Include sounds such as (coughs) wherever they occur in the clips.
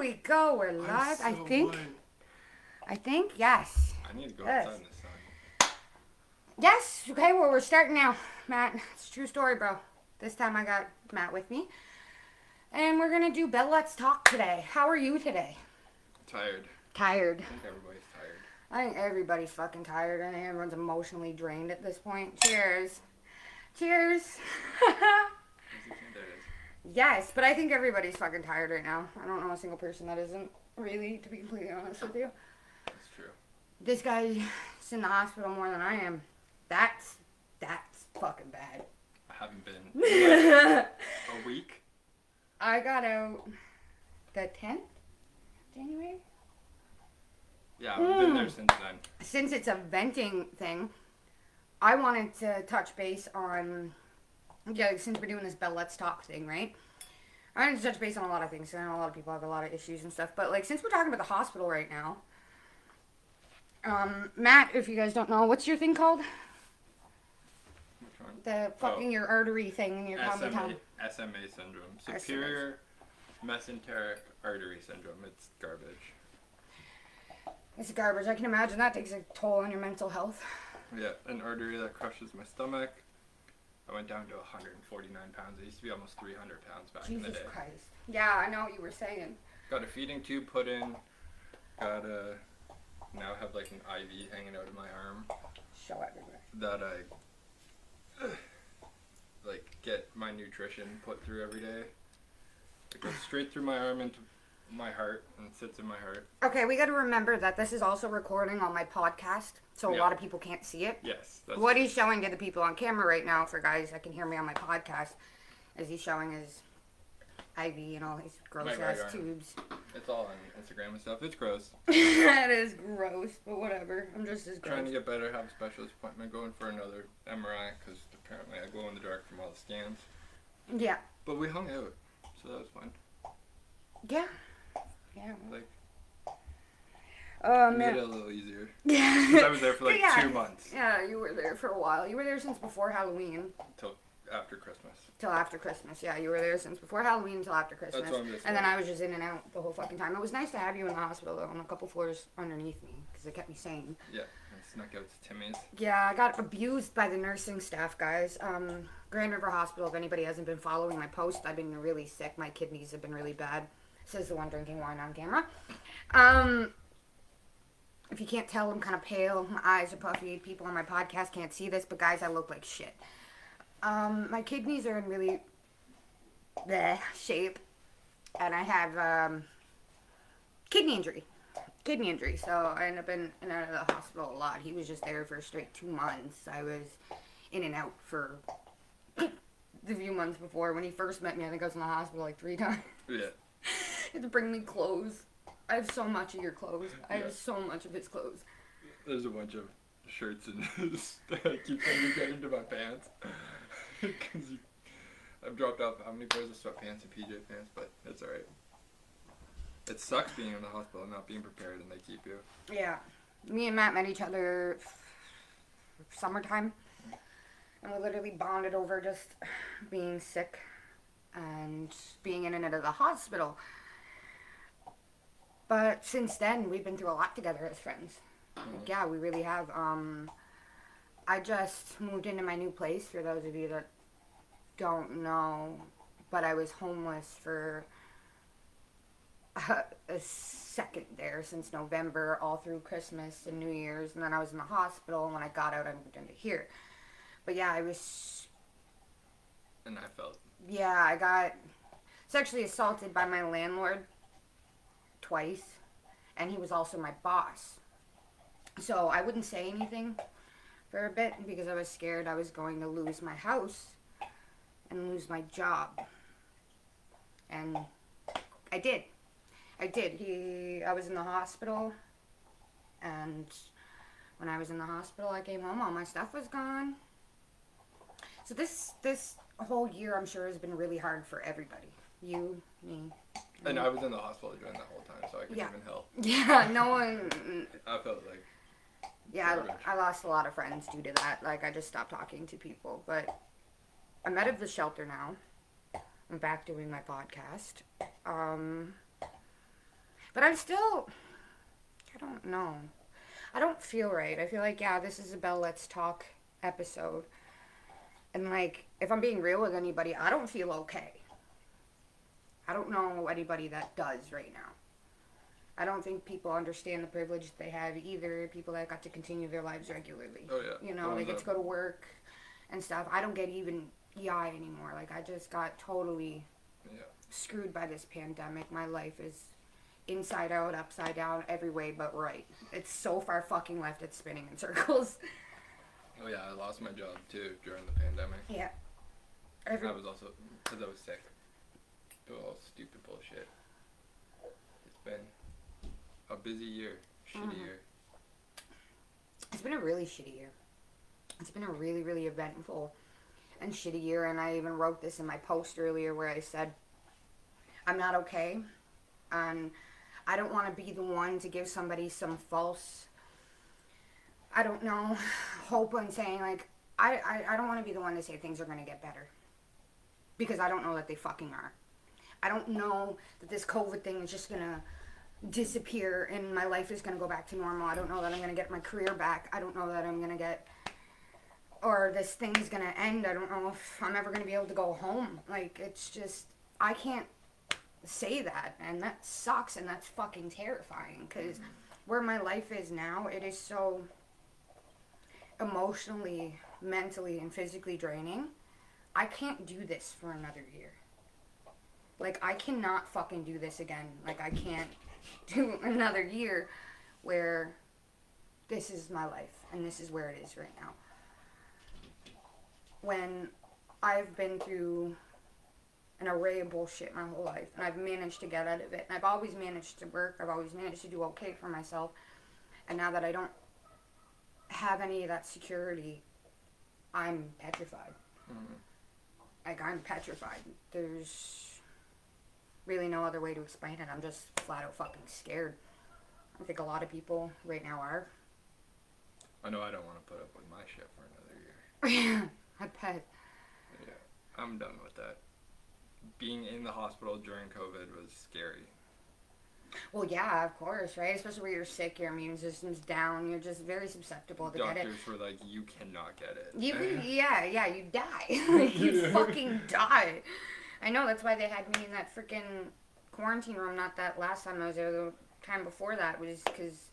we go. We're I'm live. I think. blind. I think yes. I need to go Yes. outside in the sun. Yes. Okay. Well, we're starting now, Matt. It's a true story, bro. This time I got Matt with me, and we're gonna do Bell Let's Talk today. How are you today? Tired. Tired. I think everybody's tired. I think everybody's fucking tired. and everyone's emotionally drained at this point. Cheers. Cheers. (laughs) As you think there is. Yes, but I think everybody's fucking tired right now. I don't know a single person that isn't. Really, to be completely honest with you. That's true. this guy's in the hospital more than I am. That's that's fucking bad. I haven't been (laughs) a week. I got out the tenth January. Yeah, I've been Mm. there since then. Since it's a venting thing, I wanted to touch base on yeah. Since we're doing this Bell Let's Talk thing, right? I wanted to touch base on a lot of things. I know a lot of people have a lot of issues and stuff, but like since we're talking about the hospital right now, um, Matt, if you guys don't know, what's your thing called? The fucking your artery thing in your SMA. SMA syndrome. Superior mesenteric artery syndrome. It's garbage. It's garbage. I can imagine that takes a toll on your mental health. Yeah, an artery that crushes my stomach. I went down to 149 pounds. I used to be almost 300 pounds back in the Jesus day. Christ. Yeah, I know what you were saying. Got a feeding tube put in. Got a now have like an IV hanging out of my arm Show everywhere. that I like get my nutrition put through every day. It goes straight through my arm into my heart and sits in my heart. Okay, we got to remember that this is also recording on my podcast, so a Yeah. lot of people can't see it. Yes, that's What he's showing to the people on camera right now, for guys that can hear me on my podcast, is he's showing his IV and all these gross right ass tubes. it's all on Instagram and stuff. It's gross. (laughs) that is gross, but whatever. I'm just as Trying to get better. Have a specialist appointment. Going for another MRI because apparently I glow in the dark from all the scans. Yeah. But we hung out, so that was fun. Yeah. Yeah. Like we made it a little easier. (laughs) Yeah. I was there for like Yeah. two months Yeah, you were there for a while. You were there since before Halloween. till after Christmas. Till after Christmas. Yeah, you were there since before Halloween until after Christmas. That's what I'm just and then. I was just in and out the whole fucking time. It was nice to have you in the hospital though, on a couple floors underneath me, because it kept me sane. Yeah, I snuck out to Timmy's. Yeah, I got abused by the nursing staff, guys. Um, Grand River Hospital, if anybody hasn't been following my post, I've been really sick. My kidneys have been really bad. Says the one drinking wine on camera. Um, if you can't tell, I'm kind of pale. My eyes are puffy. People on my podcast can't see this, but guys, I look like shit. Um, my kidneys are in really bleh shape, and I have um, kidney injury. Kidney injury, so I end up in and out of the hospital a lot. He was just there for straight two months. I was in and out for (clears throat) the few months before when he first met me. I think I was in the hospital like three (laughs) times. Yeah, to bring me clothes. I have so much of your clothes. I have so much of his clothes. there's a bunch of shirts and (laughs) I keep trying to get into my pants (laughs) because I've dropped off how many pairs of sweatpants and PJ pants, but it's alright. It sucks being in the hospital and not being prepared, and they keep you. Yeah. Me and Matt met each other summertime. And we literally bonded over just being sick and being in and out of the hospital. But since then, we've been through a lot together as friends. Like, yeah, we really have. Um, I just moved into my new place, for those of you that don't know. But I was homeless for a, a second there since November, all through Christmas and New Year's, and then I was in the hospital. And when I got out, I moved into here. But yeah, I was. And I felt Yeah, I got sexually assaulted by my landlord twice, and he was also my boss. So I wouldn't say anything for a bit because I was scared I was going to lose my house and lose my job. And I did. I did. He I was in the hospital and when I was in the hospital I came home all my stuff was gone. So this this whole year I'm sure has been really hard for everybody. You, me. And I was in the hospital during that whole time, so I couldn't Yeah. even help. (laughs) Yeah, no one I felt like Yeah, Garbage. I, I lost a lot of friends due to that. Like, I just stopped talking to people. But I'm out of the shelter now. I'm back doing my podcast. Um, But I'm still. I don't know. I don't feel right. I feel like, yeah, this is a Bell Let's Talk episode. And, like, if I'm being real with anybody, I don't feel okay. I don't know anybody that does right now. I don't think people understand the privilege they have either. People that got to continue their lives regularly. Oh yeah. You know, they get to go to work and stuff. I don't get even EI anymore. Like, I just got totally Yeah. screwed by this pandemic. My life is inside out, upside down, every way but right. It's so far fucking left, it's spinning in circles. Oh yeah, I lost my job too during the pandemic. Yeah. Every, I was also because I was sick. Do all stupid bullshit. It's been a busy year, shitty Mhm. year. it's been a really shitty year. It's been a really, really eventful and shitty year. And I even wrote this in my post earlier where I said, I'm not okay. And I don't want to be the one to give somebody some false, I don't know, hope on saying, like, I, I, I don't want to be the one to say things are going to get better. Because I don't know that they fucking are. I don't know that this COVID thing is just going to disappear and my life is going to go back to normal. I don't know that I'm going to get my career back. I don't know that I'm going to get or this thing's going to end. I don't know if I'm ever going to be able to go home. Like it's just I can't say that and that sucks and that's fucking terrifying cuz where my life is now, it is so emotionally, mentally and physically draining. I can't do this for another year. Like I cannot fucking do this again. Like I can't (laughs) do another year where this is my life and this is where it is right now. When I've been through an array of bullshit my whole life and I've managed to get out of it and I've always managed to work, I've always managed to do okay for myself. And now that I don't have any of that security, I'm petrified. Mhm. Like I'm petrified. There's really no other way to explain it. I'm just flat out fucking scared. I think a lot of people right now are. I know I don't want to put up with my shit for another year. (laughs) I bet. Yeah, I'm done with that. Being in the hospital during COVID was scary. Well, yeah, of course, right? Especially where you're sick, your immune system's down, you're just very susceptible to get it. Doctors were like, "You cannot get it." You (laughs) yeah, yeah, you die. (laughs) like, you fucking die. I know, that's why they had me in that freaking quarantine room, not that last time I was there, the time before that was because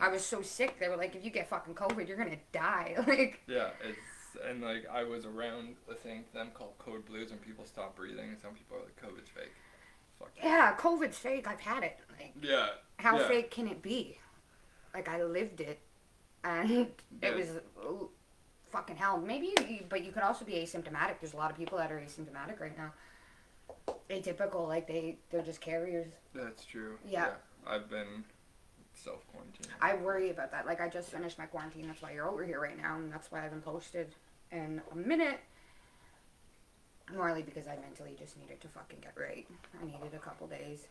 I was so sick. They were like, if you get fucking COVID, you're gonna die. (laughs) Like, Yeah, it's and like I was around a thing them called code blues when people stop breathing and some people are like COVID's fake. Fuck yeah, COVID's fake. I've had it. Like, Yeah. how yeah. fake can it be? Like, I lived it, and it was fucking hell. Maybe, you- but you could also be asymptomatic. There's a lot of people that are asymptomatic right now. Atypical, like they they're just carriers. That's true. Yeah. I've been self quarantined. I worry about that. Like I just finished my quarantine. That's why you're over here right now, and that's why I haven't posted in a minute. Morally because I mentally just needed to fucking get right. I needed a couple days.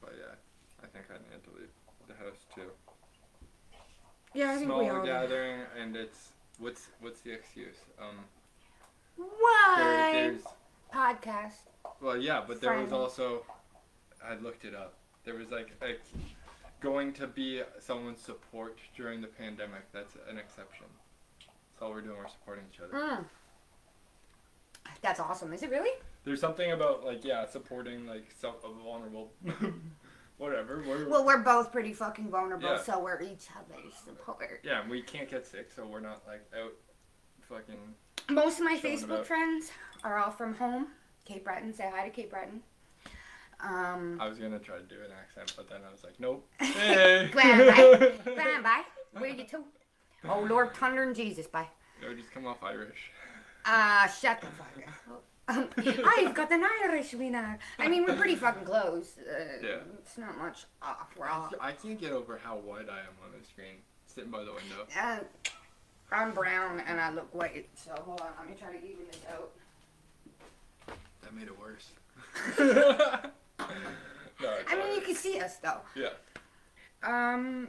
But yeah, I think I need to leave the house too. Yeah, I think Small we all. gathering and it's what's what's the excuse? Um there, there's podcast? well yeah, but there was Friday. also I looked it up. There was like a going to be someone's support during the pandemic. That's an exception. That's all we're doing. We're supporting each other. Mm. That's awesome. Is it really? There's something about like yeah, supporting like some a vulnerable, (laughs) (laughs) whatever. We're, Well, we're both pretty fucking vulnerable, Yeah. so we're each other's support. yeah, we can't get sick, so we're not like out, fucking. (coughs) Most of my Facebook friends are all from home. Cape Breton, say hi to Cape Breton. Um, I was gonna try to do an accent, but then I was like, nope. (laughs) Hey. Bye, bye, bye. Where you to? Oh Lord, thunder and Jesus, bye. No, just come off Irish. Uh, shut the fuck up. Um, (laughs) I've got an Irish wiener. I mean, we're pretty fucking close. Uh, Yeah. It's not much off. We're all. I can't get over how white I am on the screen, sitting by the window. Uh, I'm brown and I look white, so hold on, let me try to even this out. That made it worse. (laughs) no, I mean, you can see us though. Yeah. Um.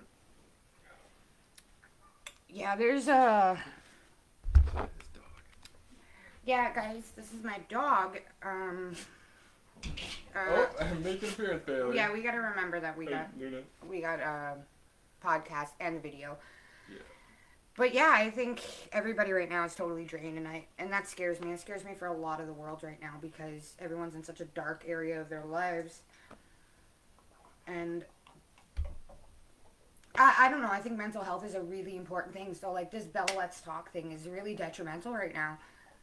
Yeah, there's a. This dog. Yeah, guys, this is my dog. Um. Uh, Oh. Make an appearance, Bailey. Yeah, we got to remember that we Hey, got Luna. we got a podcast and video. But yeah, I think everybody right now is totally drained, and I and that scares me. It scares me for a lot of the world right now because everyone's in such a dark area of their lives, and I, I don't know. I think mental health is a really important thing. So like this Bell Let's Talk thing is really detrimental right now.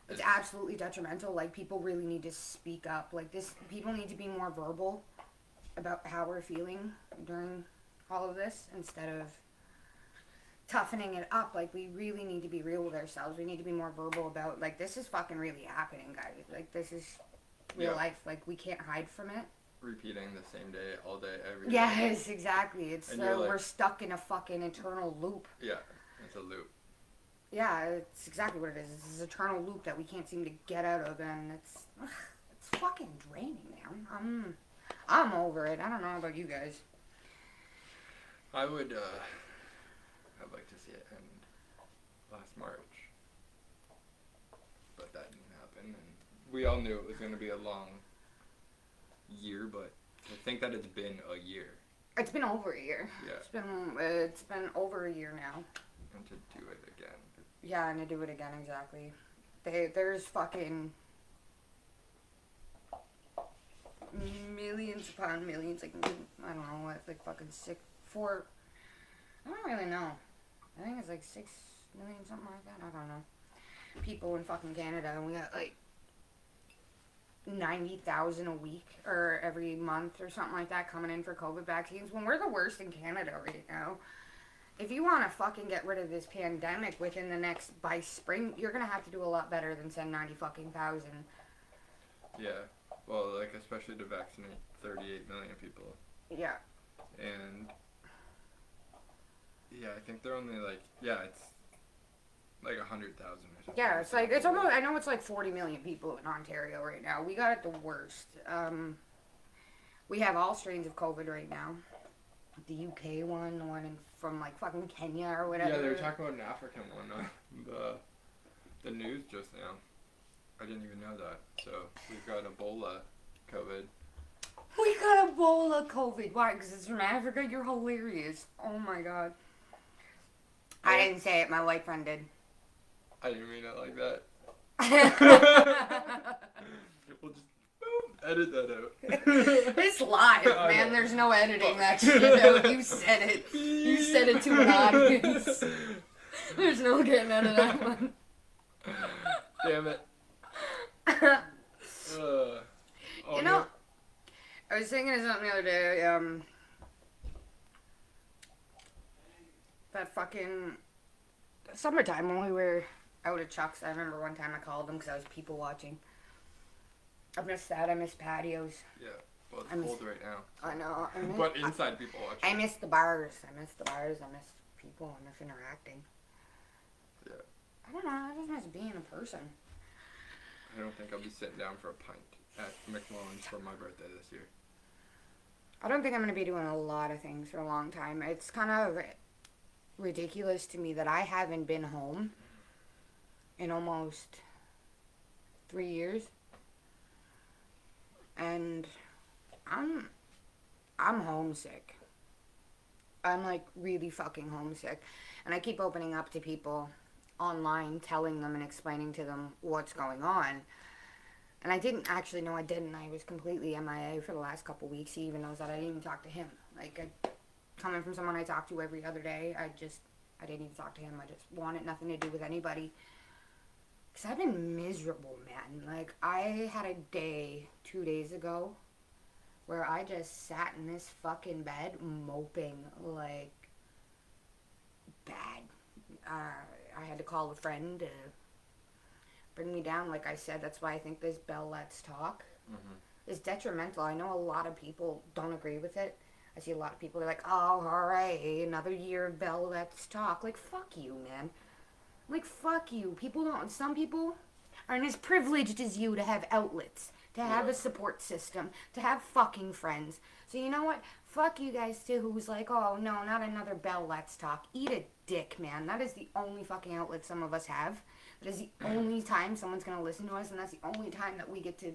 It's- absolutely detrimental. Like people really need to speak up. Like this, people need to be more verbal about how we're feeling during all of this instead of toughening it up. Like we really need to be real with ourselves. We need to be more verbal about like this is fucking really happening, guys. Like this is real Yeah. life. Like we can't hide from it. Repeating the same day all day every day. Yes, exactly. It's uh, like- we're stuck in a fucking eternal loop. Yeah. It's a loop. Yeah, it's exactly what it is. It's this eternal loop that we can't seem to get out of, and it's ugh, it's fucking draining, man. I'm I'm over it. I don't know about you guys. I would. uh I'd like to see it end last March, but that didn't happen, and we all knew it was going to be a long year. But I think that it's been a year, It's been over a year. Yeah. It's been it's been over a year now. and to do it again. Yeah, and to do it again exactly. They there's fucking millions upon millions. Like I don't know what, like fucking six, four. I don't really know. I think it's like six million, something like that. I don't know. People in fucking Canada, and we got like ninety thousand a week or every month or something like that coming in for COVID vaccines. When we're the worst in Canada right now if you want to fucking get rid of this pandemic within the next by spring, you're gonna have to do a lot better than send ninety fucking thousand. Yeah. Well, like especially to vaccinate 38 million people, Yeah, and yeah, I think they're only like yeah, it's like a hundred thousand or something. yeah. It's like it's almost. I know it's like forty million people in Ontario right now. We got it the worst. Um, we have all strains of COVID right now. The UK one, the one in, from like fucking Kenya or whatever. Yeah, they were talking about an African one on (laughs) the the news just now. I didn't even know that. So we've got Ebola, COVID. We got Ebola COVID. Why? Because it's from Africa. You're hilarious. Oh my god. I didn't say it. My white friend did. I didn't mean it like that. (laughs) we'll just boom, edit that out. (laughs) it's live, man. There's no editing that shit out. You said it. You said it to an (laughs) audience. There's no getting out of that one. Damn it. Uh, oh, you know, I was thinking of something the other day. Um, that fucking summertime when we were out at Chuck's. I remember one time I called them because I was people watching. I miss that. I miss patios. Yeah. Well, it's I miss- cold right now. I know. I miss, But inside people watching. I miss the bars. I miss the bars. I miss people. I miss interacting. Yeah. I don't know. I just miss being a person. I don't think I'll be sitting down for a pint at McMullen's for my birthday this year. I don't think I'm going to be doing a lot of things for a long time. It's kind of ridiculous to me that I haven't been home in almost three years. And I'm I'm homesick. I'm like really fucking homesick. And I keep opening up to people online, telling them and explaining to them what's going on. And I didn't actually know I didn't. I was completely MIA for the last couple weeks. He even knows that I didn't even talk to him. Like, I, coming from someone I talk to every other day, I just, I didn't even talk to him. I just wanted nothing to do with anybody. Because I've been miserable, man. Like, I had a day two days ago where I just sat in this fucking bed moping, like, bad. Uh, I had to call a friend to bring me down. Like I said, that's why I think this Bell Let's Talk Mm-hmm. is detrimental. I know a lot of people don't agree with it. I see a lot of people are like, oh, all right, another year of Bell Let's Talk. Like, fuck you, man. Like, fuck you. People don't, some people aren't as privileged as you to have outlets, to have Yeah. a support system, to have fucking friends. So, you know what? Fuck you guys, too, who's like, oh, no, not another Bell Let's Talk. Eat a dick, man. That is the only fucking outlet some of us have. That is the (clears throat) only time someone's gonna listen to us, and that's the only time that we get to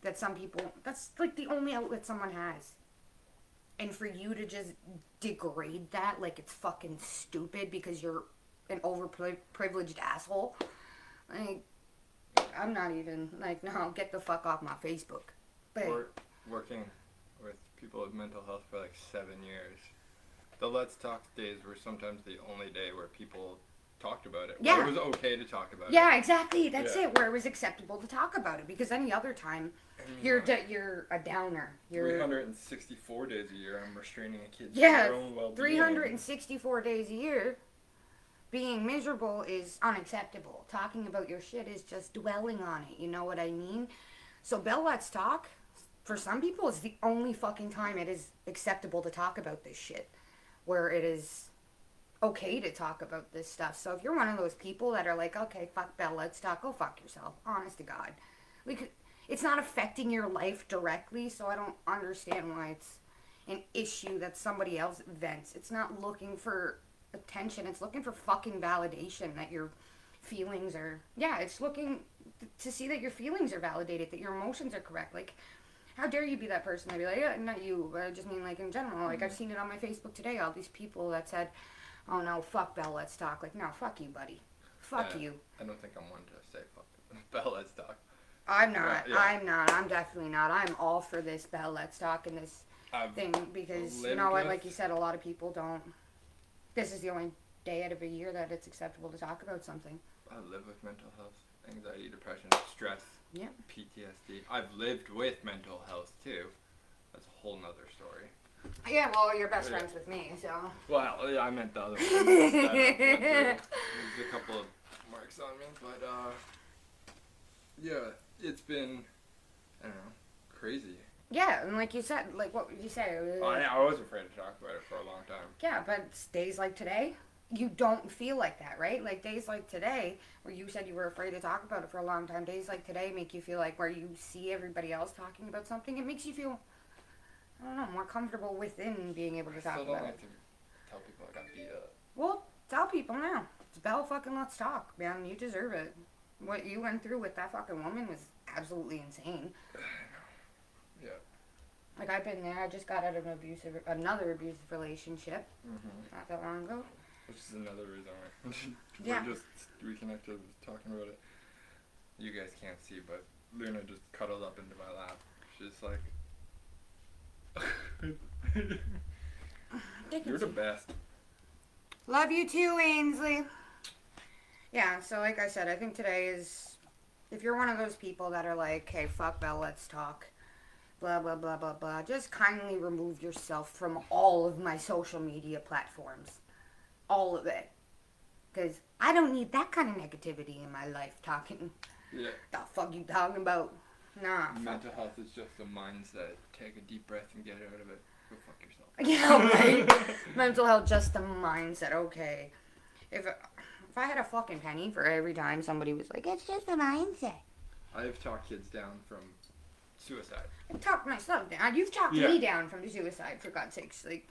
that some people that's like the only outlet someone has. And for you to just degrade that like it's fucking stupid because you're an overprivileged asshole, like I'm not even like no, get the fuck off my Facebook. But We're working with people with mental health for like seven years. The Let's Talk days were sometimes the only day where people talked about it. Yeah. where Yeah. it was okay to talk about it. yeah, exactly. That's Yeah. it. Where it was acceptable to talk about it because any other time. You're d- you're a downer. You're 364 days a year. I'm restraining a kid's Yeah, own well-being. 364 days a year. Being miserable is unacceptable. Talking about your shit is just dwelling on it. You know what I mean? So, Bell Let's Talk, for some people, is the only fucking time it is acceptable to talk about this shit. Where it is okay to talk about this stuff. So, if you're one of those people that are like, okay, fuck Bell Let's Talk, go fuck yourself. Honest to God. Like, it's not affecting your life directly, so I don't understand why it's an issue that somebody else vents. It's not looking for attention. It's looking for fucking validation that your feelings are. Yeah, it's looking to see that your feelings are validated, that your emotions are correct. Like, how dare you be that person? I'd be like, yeah, not you, but I just mean like in general. Like I've mm-hmm. seen it on my Facebook today. All these people that said, "Oh no, fuck Bell, let's talk." Like, no, fuck you, buddy. Fuck Yeah. you. I don't think I'm one to say fuck (laughs) Bell. Let's talk. I'm not. Yeah. I'm not. I'm definitely not. I'm all for this Bell, let's talk and this I've thing because you know what, like you said, a lot of people don't. This is the only day out of a year that it's acceptable to talk about something. I live with mental health, anxiety, depression, stress, Yeah. PTSD. I've lived with mental health too. That's a whole nother story. Yeah, well, you're best Yeah. friends with me, so. Well, yeah, I meant the other one. (laughs) that I went through. There's a couple of marks on me, but uh, yeah, it's been, I don't know, crazy. Yeah, and like you said, like what would you said. it was I, like- I was afraid to talk about it for a long time. Yeah, but days like today, you don't feel like that, right? Like days like today, where you said you were afraid to talk about it for a long time. Days like today make you feel like where you see everybody else talking about something, it makes you feel, I don't know, more comfortable within being able to I talk still don't about it. like to tell people I got beat up. Well, tell people now. It's Bell fucking let's talk, man. You deserve it. What you went through with that fucking woman was absolutely insane. (sighs) Yeah. Like I've been there. I just got out of an abusive, another abusive relationship Mm-hmm. not that long ago. Which is another reason why (laughs) Yeah. we're just reconnected, talking about it. You guys can't see, but Luna just cuddled up into my lap. She's like, "You're the best." Love you too, Ainsley. Yeah, so like I said, I think today is if you're one of those people that are like, hey, fuck Bell, let's talk. Blah blah blah blah blah. Just kindly remove yourself from all of my social media platforms. All of it. Cause I don't need that kind of negativity in my life talking Yeah. the fuck you talking about? Nah. Mental health is just a mindset. Take a deep breath and get out of it. Go fuck yourself. (laughs) Yeah, right. (laughs) Mental health, just the mindset. Okay, if if I had a fucking penny for every time somebody was like, "It's just a mindset," I've talked kids down from suicide. I've talked myself down. You've talked Yeah. me down from suicide, for God's sakes. Like,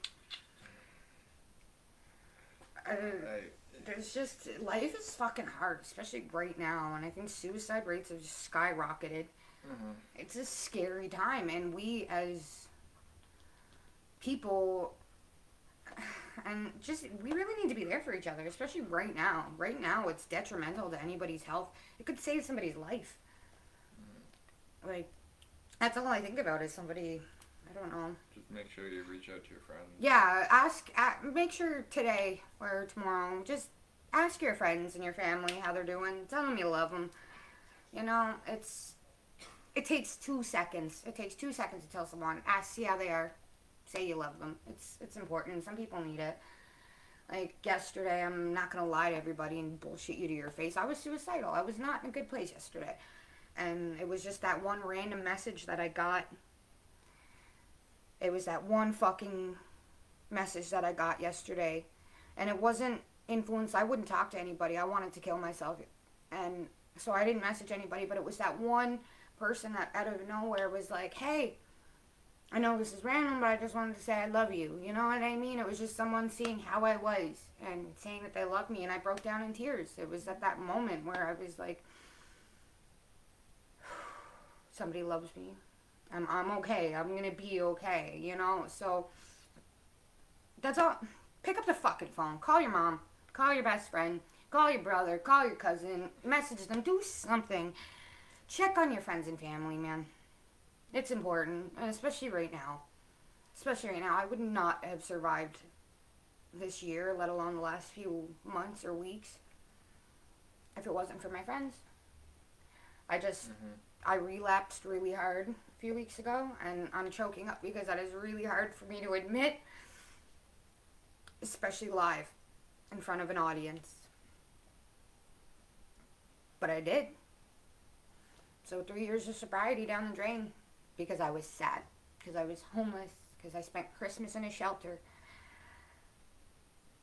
uh, there's just life is fucking hard, especially right now, and I think suicide rates have just skyrocketed. Mhm. it's a scary time and we as people (sighs) and just we really need to be there for each other especially right now. Right now it's detrimental to anybody's health. It could save somebody's life. Like that's all i think about is somebody i don't know. Just make sure you reach out to your friends. yeah ask make sure today or tomorrow just ask your friends and your family how they're doing. Tell them you love them you know it's it takes two seconds. It takes two seconds to tell someone ask see how they are. Say you love them. It's it's important. Some people need it. Like yesterday i'm not gonna lie to everybody and bullshit you to your face. I was suicidal. I was not in a good place yesterday. And it was just that one random message that i got. It was that one fucking message that I got yesterday. And it wasn't influence. I wouldn't talk to anybody. I wanted to kill myself. And so I didn't message anybody, but it was that one person that out of nowhere was like, hey, I know this is random, but I just wanted to say I love you. You know what I mean? It was just someone seeing how I was and saying that they loved me, and I broke down in tears. It was at that moment where I was like, (sighs) somebody loves me. I'm I'm okay. I'm gonna be okay. You know. So that's all. Pick up the fucking phone. Call your mom. Call your best friend. Call your brother. Call your cousin. Message them. Do something. Check on your friends and family, man. It's important, especially right now. Especially right now, I would not have survived this year, let alone the last few months or weeks, if it wasn't for my friends. I just Mhm. I relapsed really hard a few weeks ago, and I'm choking up because that is really hard for me to admit, especially live in front of an audience. But I did. So three years of sobriety down the drain because I was sad, because I was homeless, because I spent Christmas in a shelter.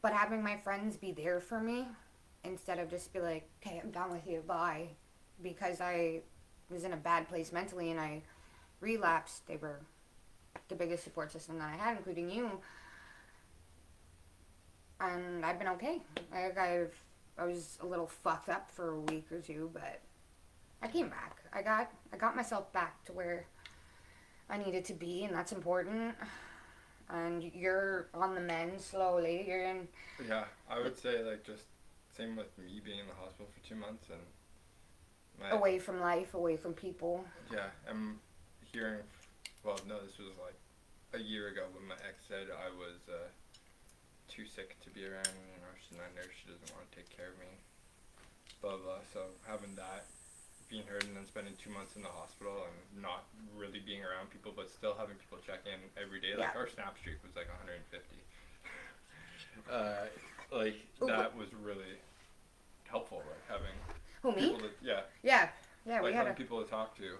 But having my friends be there for me instead of just be like, okay, I'm done with you, bye. Because I was in a bad place mentally and I relapsed, they were the biggest support system that I had, including you. And I've been okay. Like I've, I was a little fucked up for a week or two, but I came back. I got, I got myself back to where I needed to be, and that's important. And you're on the mend slowly. You're in Yeah, I would say like just same with me being in the hospital for two months and my away from life, away from people. yeah, I'm hearing. Well, no, this was like a year ago when my ex said I was uh, too sick to be around a nurse, and that nurse she doesn't want to take care of me. Blah blah. So having that, being heard, and then spending two months in the hospital and not really being around people, but still having people check in every day. Like Yeah. our snap streak was like 150. (laughs) uh, like that was really helpful. Like having Who me? people to yeah, Yeah, yeah. like we had having a, people to talk to.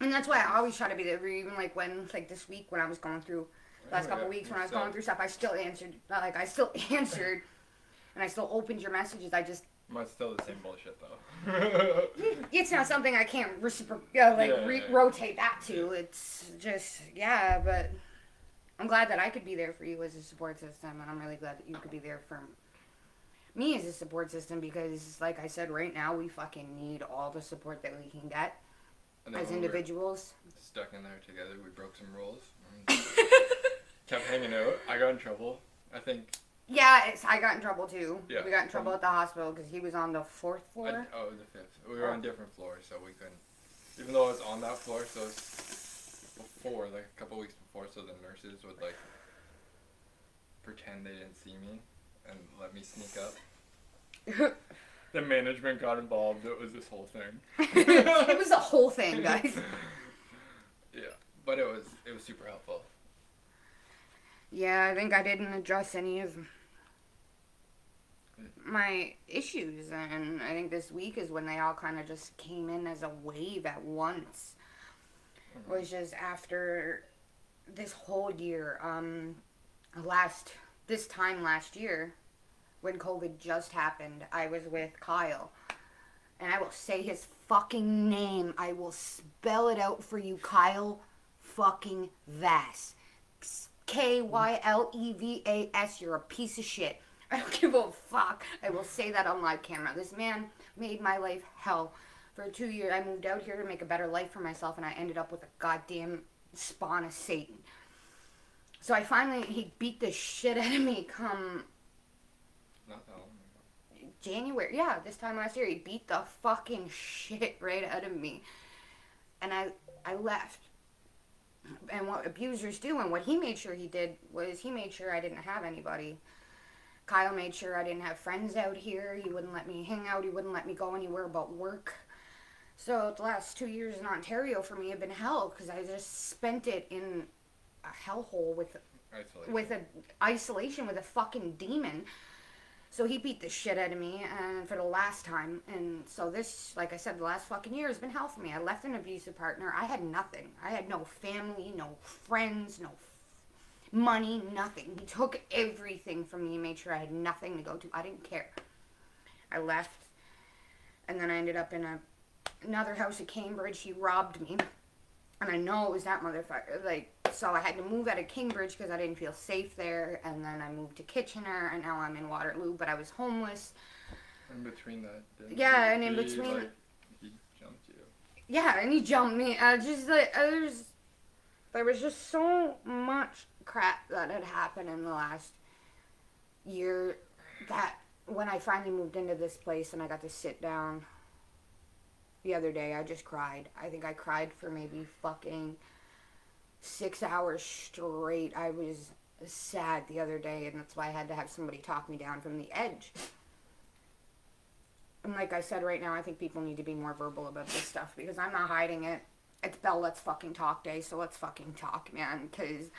and that's why I always try to be there. Even like when, like this week when I was going through last Oh, couple yeah, weeks when I was going through stuff, I still answered. Like I still (laughs) answered, and I still opened your messages. I just Mine's still the same bullshit though. (laughs) it's not something I can't reciprocate, uh, like Yeah, re- yeah. rotate that to. It's just yeah, but I'm glad that I could be there for you as a support system, and I'm really glad that you could be there for me as a support system because, like I said, right now we fucking need all the support that we can get as when we individuals. stuck in there together, we broke some rules. (laughs) Kept hanging out. I got in trouble. I think. Yeah, it's, I got in trouble too. Yeah. We got in trouble at the hospital because he was on the fourth I, floor. oh, the fifth. We were Oh. on different floors, so we couldn't. Even though I was on that floor, so it's before, like a couple weeks before, so the nurses would like pretend they didn't see me and let me sneak up. (laughs) The management got involved. It was this whole thing. (laughs) it was a whole thing, guys. (laughs) yeah, but it was it was super helpful. Yeah, I think I didn't address any of my issues, and I think this week is when they all kind of just came in as a wave at once. Was just after this whole year, um, last this time last year, when COVID just happened, I was with Kyle, and I will say his fucking name. I will spell it out for you, Kyle, fucking Vass. K Y L E V A S. You're a piece of shit. (laughs) I don't give a fuck. I will say that on live camera. This man made my life hell. For two years, I moved out here to make a better life for myself, and I ended up with a goddamn spawn of Satan. So I finally, he beat the shit out of me come Not that long ago. January. Yeah, this time last year, he beat the fucking shit right out of me. And I, I left. And what abusers do, and what he made sure he did, was he made sure I didn't have anybody. Kyle made sure I didn't have friends out here. He wouldn't let me hang out. He wouldn't let me go anywhere but work. So the last two years in Ontario for me have been hell because I just spent it in a hellhole with Isolation. with a isolation with a fucking demon. So he beat the shit out of me, and for the last time. And so this, like I said, the last fucking year has been hell for me. I left an abusive partner. I had nothing. I had no family, no friends, no money, nothing. He took everything from me and made sure I had nothing to go to. I didn't care. I left, and then I ended up in a another house in Cambridge. He robbed me, and I know it was that motherfucker. Like, so I had to move out of Cambridge because I didn't feel safe there, and then I moved to Kitchener, and now I'm in Waterloo. But I was homeless. In between that. Yeah, and in between- like, he jumped you. Yeah, and he jumped me. I just like there's there was just so much crap that had happened in the last year that when I finally moved into this place and I got to sit down the other day, I just cried. I think I cried for maybe fucking six hours straight. I was sad the other day, and that's why I had to have somebody talk me down from the edge. And like I said right now, I think people need to be more verbal about this stuff because I'm not hiding it. It's Bell Let's Fucking Talk Day, so let's fucking talk, man. Because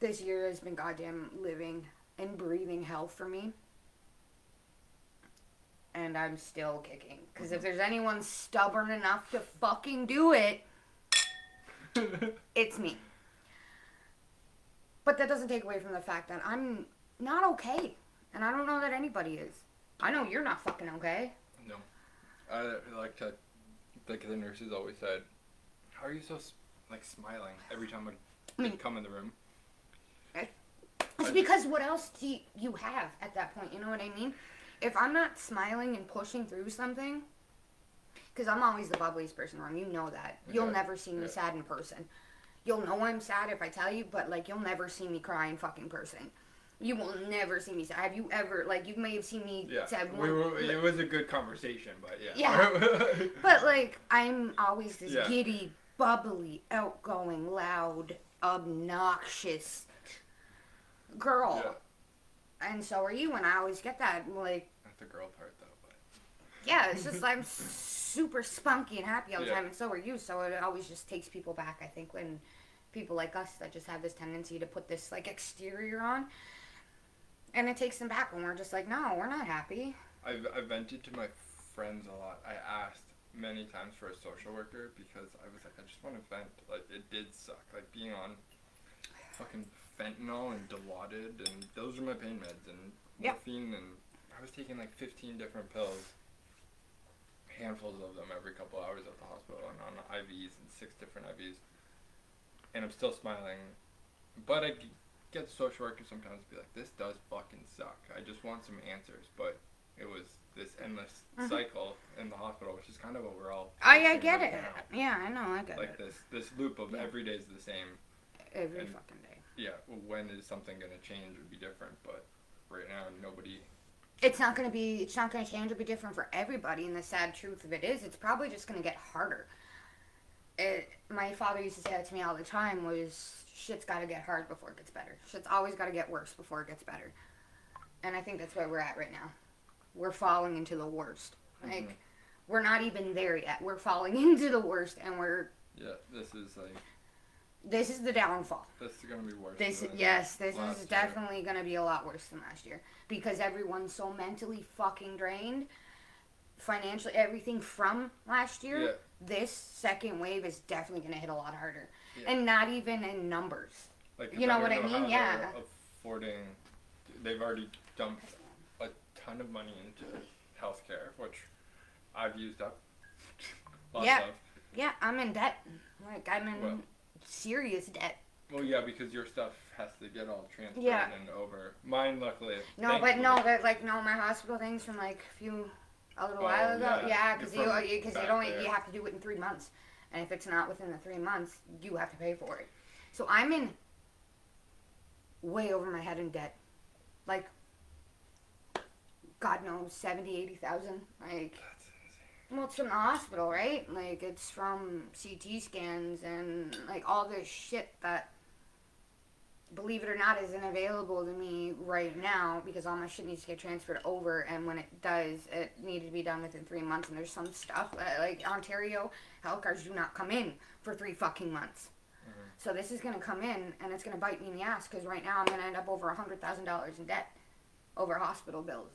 this year has been goddamn living and breathing hell for me. And I'm still kicking. Because if there's anyone stubborn enough to fucking do it, it's me. But that doesn't take away from the fact that I'm not okay. And I don't know that anybody is. I know you're not fucking okay. No. I like to like the nurses always said, "How are you so like smiling every time I I mean- come in the room?" It's because what else do you- you have at that point? You know what I mean? If I'm not smiling and pushing through something, because I'm always the bubbliest person around, you know that. You'll Yeah, never see me yeah. sad in person. You'll know I'm sad if I tell you, but like you'll never see me cry in fucking person. You will never see me sad. Have you ever like you may have seen me Yeah, sad we were, it was a good conversation, but yeah. Yeah. (laughs) But like I'm always this Yeah. giddy, bubbly, outgoing, loud, obnoxious girl. yeah, And so are you, and I always get that. Like, not the girl part though. But yeah, it's just I'm super spunky and happy all the Yeah. time, and so are you. So it always just takes people back. I think when people like us that just have this tendency to put this like exterior on, and it takes them back when we're just like, no, we're not happy. I've I vented to my friends a lot. I asked many times for a social worker because I was like, I just want to vent. Like it did suck. Like being on fucking fentanyl and Dilaudid and those are my pain meds and morphine and I was taking like 15 different pills, handfuls of them every couple hours at the hospital and on IVs and six different IVs, and I'm still smiling. But I get social worker sometimes to be like, this does fucking suck. I just want some answers, but it was this endless Mhm. cycle in the hospital, which is kind of what we're all. I, I get right it. now. Yeah, I know, I get Like it. this, this loop of Yeah. every day is the same. Every and- fucking day. Yeah, when is something gonna change or be different, but right now nobody. It's not gonna be. It's not gonna change or be different for everybody. And the sad truth of it is, it's probably just gonna get harder. It, my father used to say that to me all the time. Was shit's got to get hard before it gets better. Shit's always got to get worse before it gets better. And I think that's where we're at right now. We're falling into the worst. Like Mhm. we're not even there yet. We're falling (laughs) into the worst, and we're. Yeah, this is like This is the downfall. this is gonna be worse. This than yes, this is year. definitely going to be a lot worse than last year because everyone's so mentally fucking drained. Financially, everything from last year. Yeah. This second wave is definitely going to hit a lot harder, Yeah. and not even in numbers. Like, You know what I mean? Yeah. Affording, they've already dumped a ton of money into healthcare, which I've used up. (laughs) Lots Yeah. of. Yeah, I'm in debt. Like I'm in Well- serious debt. Well, yeah, because your stuff has to get all transferred Yeah. and over. Mine, luckily. No, but thankfully- no, but like no, my hospital things from like a few a little Oh, while ago. yeah. Yeah, because you uh, You're from because you back don't there. you have to do it in three months, and if it's not within the three months, you have to pay for it. So I'm in way over my head in debt, like God knows seventy, eighty thousand. Like. Well, it's from the hospital, right? Like it's from CT scans and like all this shit that, believe it or not, isn't available to me right now because all my shit needs to get transferred over. And when it does, it needed to be done within three months. And there's some stuff that, like Ontario health cards do not come in for three fucking months. Mhm. So this is gonna come in and it's gonna bite me in the ass because right now I'm gonna end up over a hundred thousand dollars in debt over hospital bills.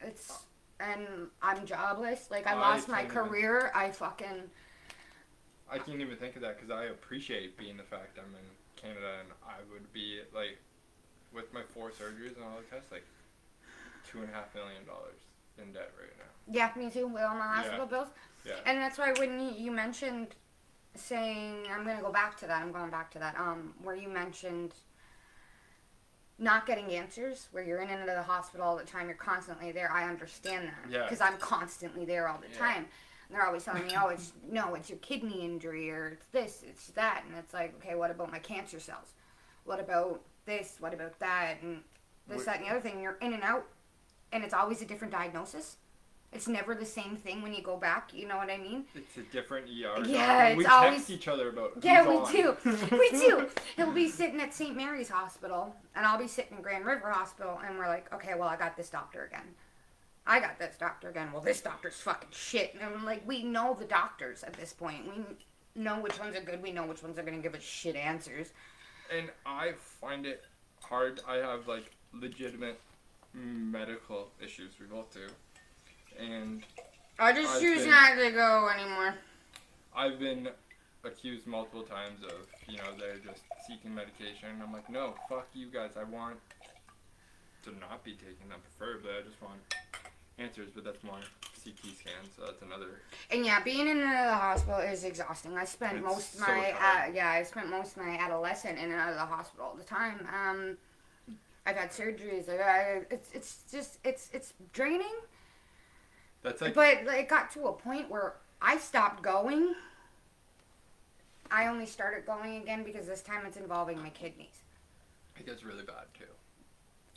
It's and I'm jobless. Like I I lost my can't even- career. I fucking I can't even think of that because I appreciate being the fact I'm in Canada and I would be like, with my four surgeries and all the tests, like two and a half million dollars in debt right now. yeah, me too with all my hospital bills. Yeah. And that's why when you, you mentioned saying I'm gonna go back to that. I'm going back to that. Um, where you mentioned not getting answers, where you're in and out of the hospital all the time. You're constantly there. I understand that Yeah. because I'm constantly there all the Yeah. time. And they're always telling me, oh, it's no, it's your kidney injury or it's this, it's that, and it's like, okay, what about my cancer cells? What about this? What about that? And this, Wait. that, and the other thing. You're in and out, and it's always a different diagnosis. It's never the same thing when you go back. You know what I mean? It's a different ER. Yeah, we it's text always- each other about. Yeah, we on. do. (laughs) We do. He'll be sitting at St. Mary's Hospital, and I'll be sitting in Grand River Hospital, and we're like, okay, well, I got this doctor again. I got this doctor again. Well, this doctor's fucking shit. And I'm like, we know the doctors at this point. We know which ones are good. We know which ones are going to give us shit answers. And I find it hard. I have like legitimate medical issues. We both do. And I just I've choose been- not to go anymore. I've been accused multiple times of, you know, they're just seeking medication. I'm like, no, fuck you guys. I want to not be taking them, preferably. I just want answers, but that's more CT scans, so that's another. And yeah, being in and out of the hospital is exhausting. I spent It's most of so my uh, yeah, I spent most of my adolescent in and out of the hospital all the time. Um, I've had surgeries. I, I, it's it's just it's it's draining. That's like, but it got to a point where I stopped going. I only started going again because this time it's involving my kidneys. it gets really bad too.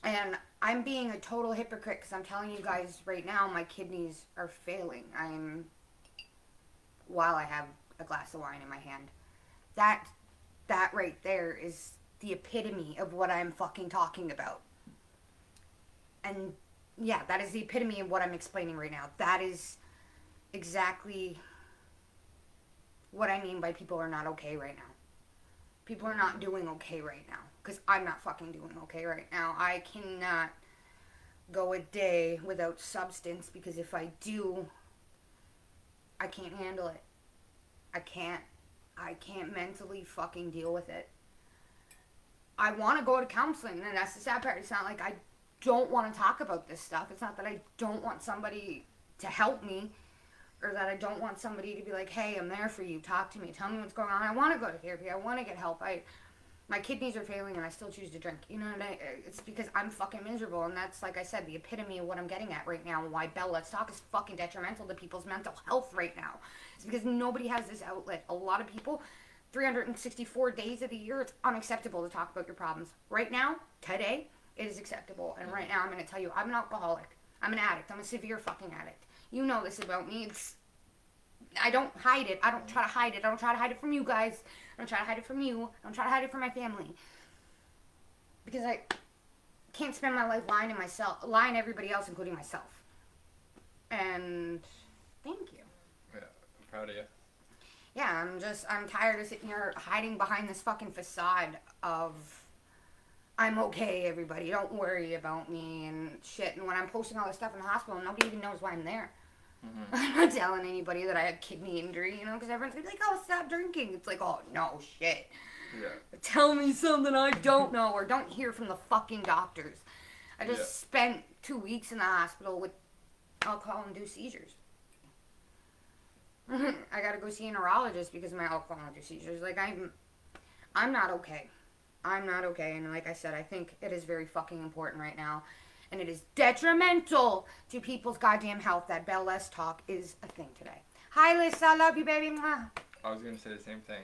And I'm being a total hypocrite because I'm telling you guys right now, my kidneys are failing. I'm, while I have a glass of wine in my hand, that, that right there is the epitome of what I'm fucking talking about. And yeah, that is the epitome of what I'm explaining right now. That is exactly what I mean by people are not okay right now. People are not doing okay right now because I'm not fucking doing okay right now. I cannot go a day without substance because if I do, I can't handle it. I can't. I can't mentally fucking deal with it. I want to go to counseling, and that's the sad part. It's not like I don't want to talk about this stuff. It's not that I don't want somebody to help me or that I don't want somebody to be like, "Hey, I'm there for you. Talk to me. Tell me what's going on. I want to go to therapy. I want to get help. I my kidneys are failing and I still choose to drink. You know what I it's because I'm fucking miserable and that's like I said the epitome of what I'm getting at right now and why Bell Let's Talk is fucking detrimental to people's mental health right now. It's because nobody has this outlet. A lot of people 364 days of the year it's unacceptable to talk about your problems. Right now, today, it is acceptable. And right mm-hmm. now I'm going to tell you I'm an alcoholic. I'm an addict. I'm a severe fucking addict. You know this about me. It's I don't hide it. I don't try to hide it. I don't try to hide it from you guys. I don't try to hide it from you. I don't try to hide it from my family. Because I can't spend my life lying to myself, lying to everybody else, including myself. And thank you. Yeah, I'm proud of you. Yeah, I'm just I'm tired of sitting here hiding behind this fucking facade of I'm okay, everybody. Don't worry about me and shit. And when I'm posting all this stuff in the hospital, nobody even knows why I'm there. Mhm. I'm not telling anybody that I have kidney injury, you know, because everyone's gonna be like, "Oh, stop drinking." It's like, "Oh no, shit." Yeah. Tell me something I don't know, or don't hear from the fucking doctors. I just Yeah. spent two weeks in the hospital with alcohol-induced seizures. (laughs) I gotta go see a neurologist because of my alcohol-induced seizures. Like I'm, I'm not okay. I'm not okay, and like I said, I think it is very fucking important right now, and it is detrimental to people's goddamn health that Bell Let's Talk is a thing today. Hi, Liz. I love you, baby. Mwah. I was gonna say the same thing,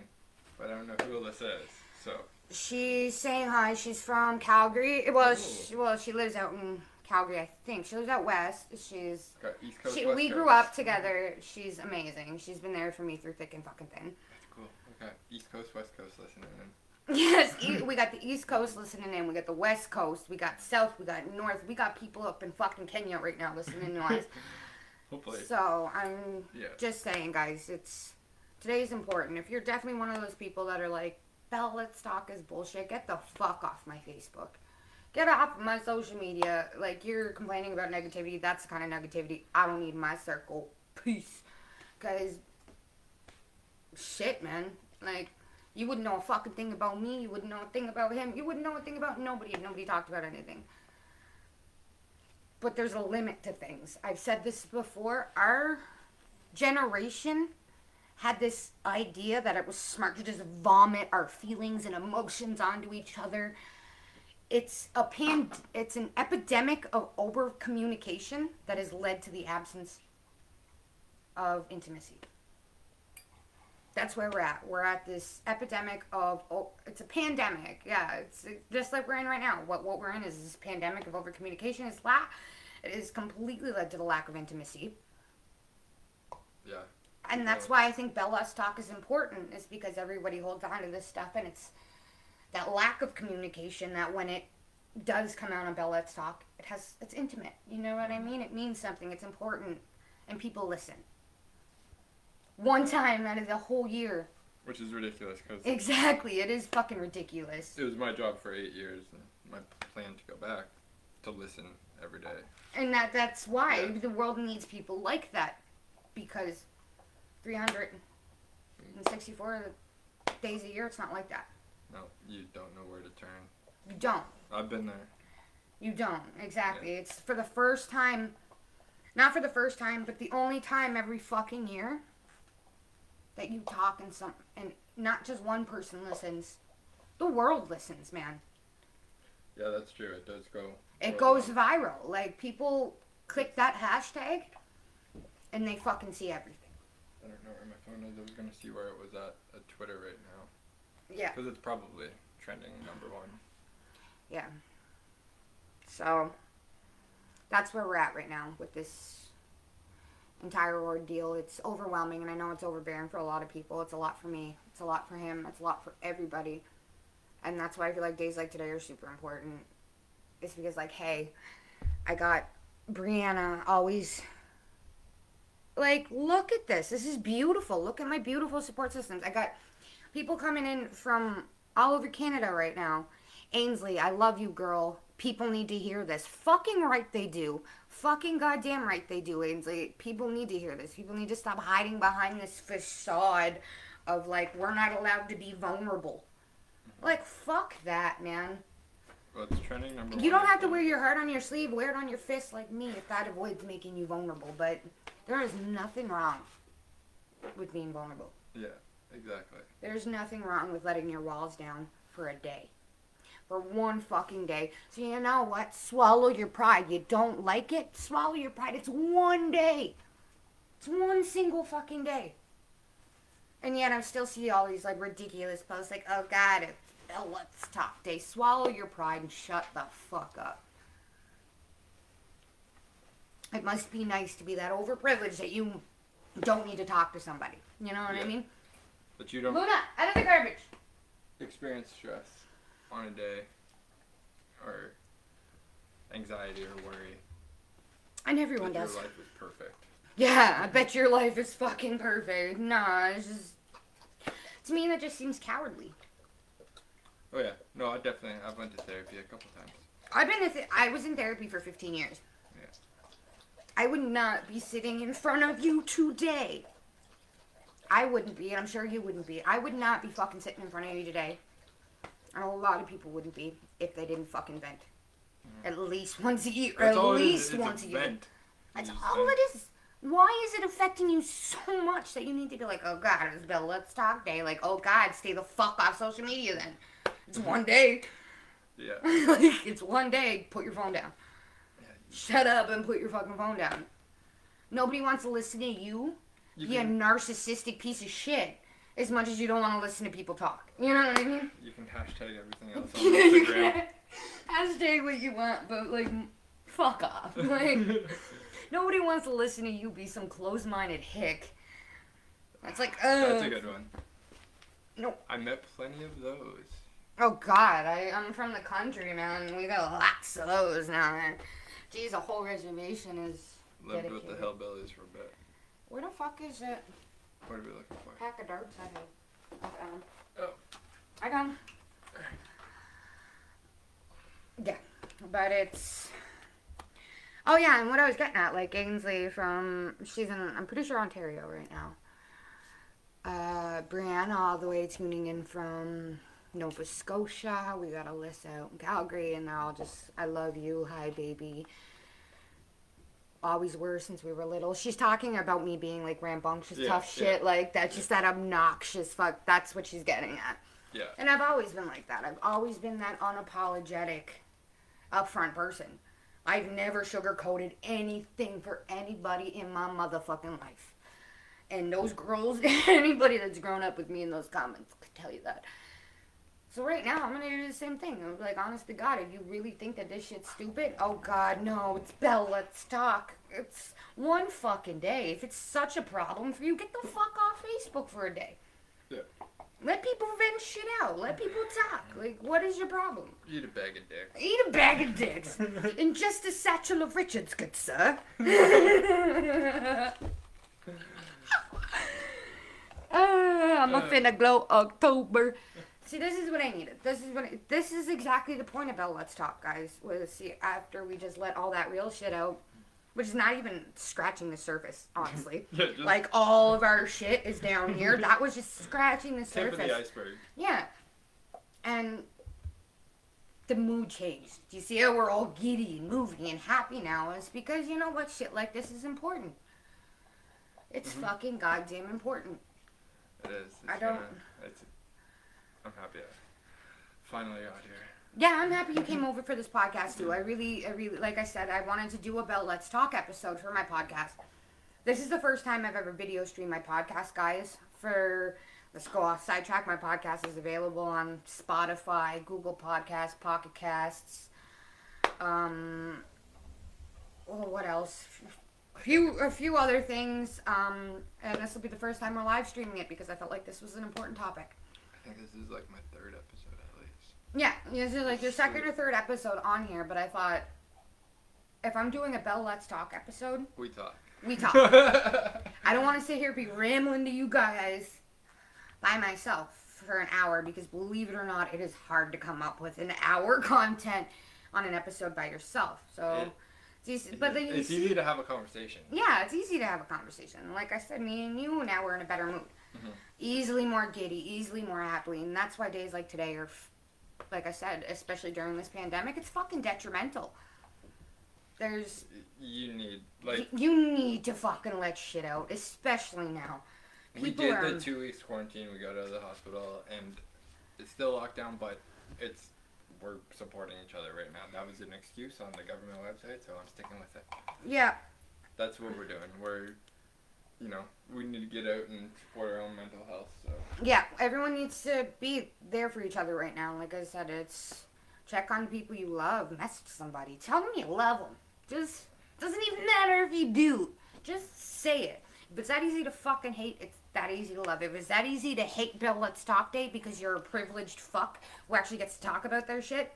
but I don't know who Alyssa is. So She's saying hi. She's from Calgary. Well, she, well, she lives out in Calgary, I think. She lives out west. She's got East Coast. she, West we grew Coast. up together. She's amazing. She's been there for me through thick and fucking thin. That's cool. Okay, East Coast, West Coast, listening in. Yes, (clears throat) we got the East Coast listening in. We got the West Coast. We got South. We got North. We got people up in fucking Kenya right now listening to us. (laughs) Hopefully. So I'm Yeah. just saying, guys, it's today's important. If you're definitely one of those people that are like, Bell, let's talk is bullshit, get the fuck off my Facebook. Get off my social media. Like you're complaining about negativity. That's the kind of negativity I don't need in my circle. Peace. Cause shit, man. Like you wouldn't know a fucking thing about me. You wouldn't know a thing about him. You wouldn't know a thing about nobody if nobody talked about anything but there's a limit to things. I've said this before. Our generation had this idea that it was smart to just vomit our feelings and emotions onto each other. It's a pan it's an epidemic of over communication that has led to the absence of intimacy. That's where we're at. We're at this epidemic of oh, it's a pandemic. Yeah, it's just like we're in right now. What what we're in is this pandemic of over communication. It's la- it has completely led to the lack of intimacy. Yeah. And that's why I think Bell Let's Talk is important, is because everybody holds on to this stuff, and it's that lack of communication that when it does come out on Bell Let's Talk, it has it's intimate. You know what I mm-hmm. mean? It means something. It's important, and people listen. One time out of the whole year. Which is ridiculous because Exactly, it is fucking ridiculous. it was my job for eight years and my plan to go back to listen every day. And that that's why Yeah. the world needs people like that, because 364 days a year, it's not like that. No, you don't know where to turn. You don't. I've been there. You don't exactly. It's for the first time, not for the first time, but the only time every fucking year that you talk and some and not just one person listens. The world listens, man. Yeah, that's true. It does go. It goes on. viral. Like people click that hashtag, and they fucking see everything. I don't know where my phone is. I was gonna see where it was at at Twitter right now Yeah. because it's probably trending number one. Yeah. So that's where we're at right now with this entire ordeal. It's overwhelming, and I know it's overbearing for a lot of people. It's a lot for me. It's a lot for him. It's a lot for everybody. And that's why I feel like days like today are super important. It's because, like, hey, I got Brianna always. Like, look at this. This is beautiful. Look at my beautiful support systems. I got people coming in from all over Canada right now. Ainsley, I love you, girl. People need to hear this. Fucking right they do. Fucking goddamn right they do, Ainsley. People need to hear this. People need to stop hiding behind this facade of like we're not allowed to be vulnerable. Like fuck that, man. Well, it's trending number. You don't have to wear your heart on your sleeve. Wear it on your fist like me if that avoids making you vulnerable. But there is nothing wrong with being vulnerable. Yeah, exactly. There's nothing wrong with letting your walls down for a day. For one fucking day. So you know what? Swallow your pride. You don't like it? Swallow your pride. It's one day. It's one single fucking day. And yet I still see all these like ridiculous posts like, oh god, it's let's talk day. Swallow your pride and shut the fuck up. It must be nice to be that overprivileged that you don't need to talk to somebody. You know what I mean? But you don't Luna, out of the garbage. experience stress on a day or anxiety or worry. And everyone does. Your life is perfect. Yeah, I bet your life is fucking perfect. Nah, it's just. To me, that just seems cowardly. Oh yeah, no, I definitely I've went to therapy a couple times. I've been. in Th- I was in therapy for 15 years. Yeah. I would not be sitting in front of you today. I wouldn't be, and I'm sure you wouldn't be. I would not be fucking sitting in front of you today. And a lot of people wouldn't be if they didn't fucking vent. At least once a year. Mm. That's at all it is, least once a year. vent. That's You all vent. it is. Why is it affecting you so much that you need to be like, oh God, it's Bill, let's talk day. Like, oh God, stay the fuck off social media then. It's one day. Yeah. (laughs) like, it's one day. Put your phone down. yeah. Shut up and put your fucking phone down. Nobody wants to listen to you, You you narcissistic piece of shit, as much as you don't want to listen to people talk. You know what I mean? you can hashtag everything else (laughs) on you can hashtag what you want, but like, fuck off. (laughs) Like, nobody wants to listen to you be some close-minded hick. That's like, That's a oh, good one. No. I met plenty of those. oh God, I, I'm from the country, man. We got lots of those now, man. Geez, a whole reservation is. Lived with the Dedicated. hillbillies for a bit. Where the fuck is that What are we looking for? pack of darts I have? I got 'em. Oh. I got 'em. Yeah, but it's. Oh yeah, and what I was getting at, like Ainsley from, she's in, I'm pretty sure Ontario right now. Uh, Brianna all the way tuning in from Nova Scotia. We got Alyssa out in Calgary, and they're all just, I love you, hi baby. Always were since we were little. She's talking about me being like rambunctious, Yeah, tough yeah. shit, like that's just that obnoxious fuck. That's what she's getting at. Yeah. And I've always been like that. I've always been that unapologetic, upfront person. I've never sugarcoated anything for anybody in my motherfucking life. And those girls, (laughs) anybody that's grown up with me in those comments could tell you that. So right now, I'm gonna do the same thing. I'm like, honest to God, if you really think that this shit's stupid, oh God, no, it's Bell. Let's talk. It's one fucking day. If it's such a problem for you, get the fuck off Facebook for a day. Yeah. Let people vent shit out. Let people talk. Like, what is your problem? Eat a bag of dicks. Eat a bag of dicks. (laughs) and just a satchel of Richards, good sir. (laughs) (laughs) Ah, I'm a finna glow October. See, this is what I needed. This is what. I, this is exactly the point about Let's Talk, guys. Was see after we just let all that real shit out, which is not even scratching the surface, (laughs) honestly. Yeah, just like all of our shit is down here. (laughs) That was just scratching the surface. tip of the iceberg. Yeah. And the mood changed. Do you see how we're all giddy and moving and happy now? It's because you know what? Shit like this is important. It's Mhm. fucking goddamn important. It is. It's I don't- Kinda, it's, I'm happy I finally got here. Yeah, I'm happy you came over for this podcast too. I really, I really, like I said, I wanted to do a Bell Let's Talk episode for my podcast. This is the first time I've ever video streamed my podcast, guys. For let's go off sidetrack. My podcast is available on Spotify, Google Podcasts, Pocket Casts. Um, well, what else? A few, a few other things. Um, and this will be the first time we're live streaming it because I felt like this was an important topic. I think this is like my third episode at least. Yeah, this is like your second or third episode on here, but I thought if I'm doing a Bell Let's Talk episode, We talk. we (laughs) talk. I don't want to sit here and be rambling to you guys by myself for an hour because believe it or not, it is hard to come up with an hour (laughs) content on an episode by yourself. So, it's but then you it's see, easy to have a conversation. yeah, it's easy to have a conversation. Like I said, me and you now we're in a better mood. Mhm. Easily more giddy, easily more happy, and that's why days like today are, like I said, especially during this pandemic, it's fucking detrimental. There's You need like you need to fucking let shit out, especially now. we did are- the two weeks quarantine. We got out of the hospital, and it's still locked down, but it's we're supporting each other right now. That was an excuse on the government website, so I'm sticking with it. Yeah, That's what we're doing. We're, you know, we need to get out and support our own mental health. So yeah. Everyone needs to be there for each other right now. Like I said, it's check on people you love, message somebody, tell them you love them. Just doesn't even matter if you do. Just say it. If it's that easy to fucking hate, it's that easy to love. It was that easy to hate Bill Let's Talk Date because you're a privileged fuck who actually gets to talk about their shit,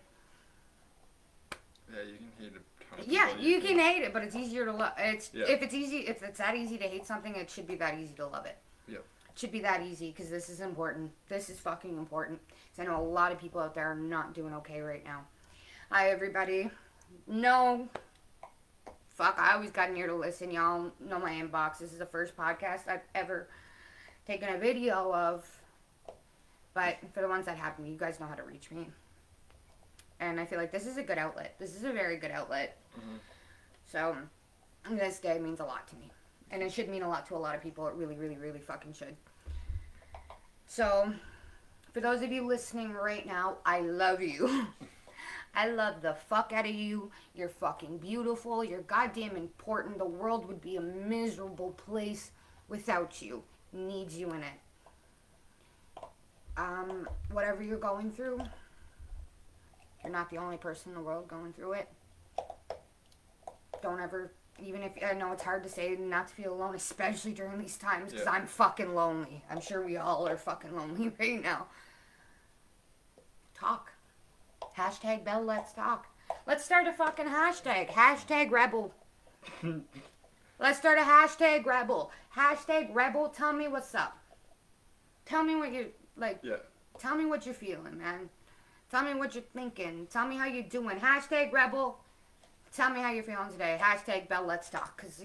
yeah, you can hate of yeah, you can hate it, but it's easier to love. It's Yeah. if it's easy, if it's that easy to hate something, it should be that easy to love it. Yep. It should be that easy because this is important. This is fucking important. 'Cause I know a lot of people out there are not doing okay right now. Hi, everybody. No. Fuck, I always got in here to listen. Y'all know my inbox. This is the first podcast I've ever taken a video of. But for the ones that have me, you guys know how to reach me. And I feel like this is a good outlet. This is a very good outlet. Mhm. So, this day means a lot to me. And it should mean a lot to a lot of people. It really, really, really fucking should. So, for those of you listening right now, I love you. (laughs) I love the fuck out of you. You're fucking beautiful. You're goddamn important. The world would be a miserable place without you. Needs you in it. Um, whatever you're going through, you're not the only person in the world going through it. Don't ever, even if I know it's hard to say not to feel alone, especially during these times, because Yeah. I'm fucking lonely. I'm sure we all are fucking lonely (laughs) right now. Talk. Hashtag Bell Let's Talk. Let's start a fucking hashtag. Hashtag Rebel. (laughs) Let's start a hashtag Rebel. Hashtag Rebel. Tell me what's up. Tell me what you like. Yeah. Tell me what you're feeling, man. Tell me what you're thinking. Tell me how you're doing. Hashtag Rebel. Tell me how you're feeling today. Hashtag Bell Let's Talk. Because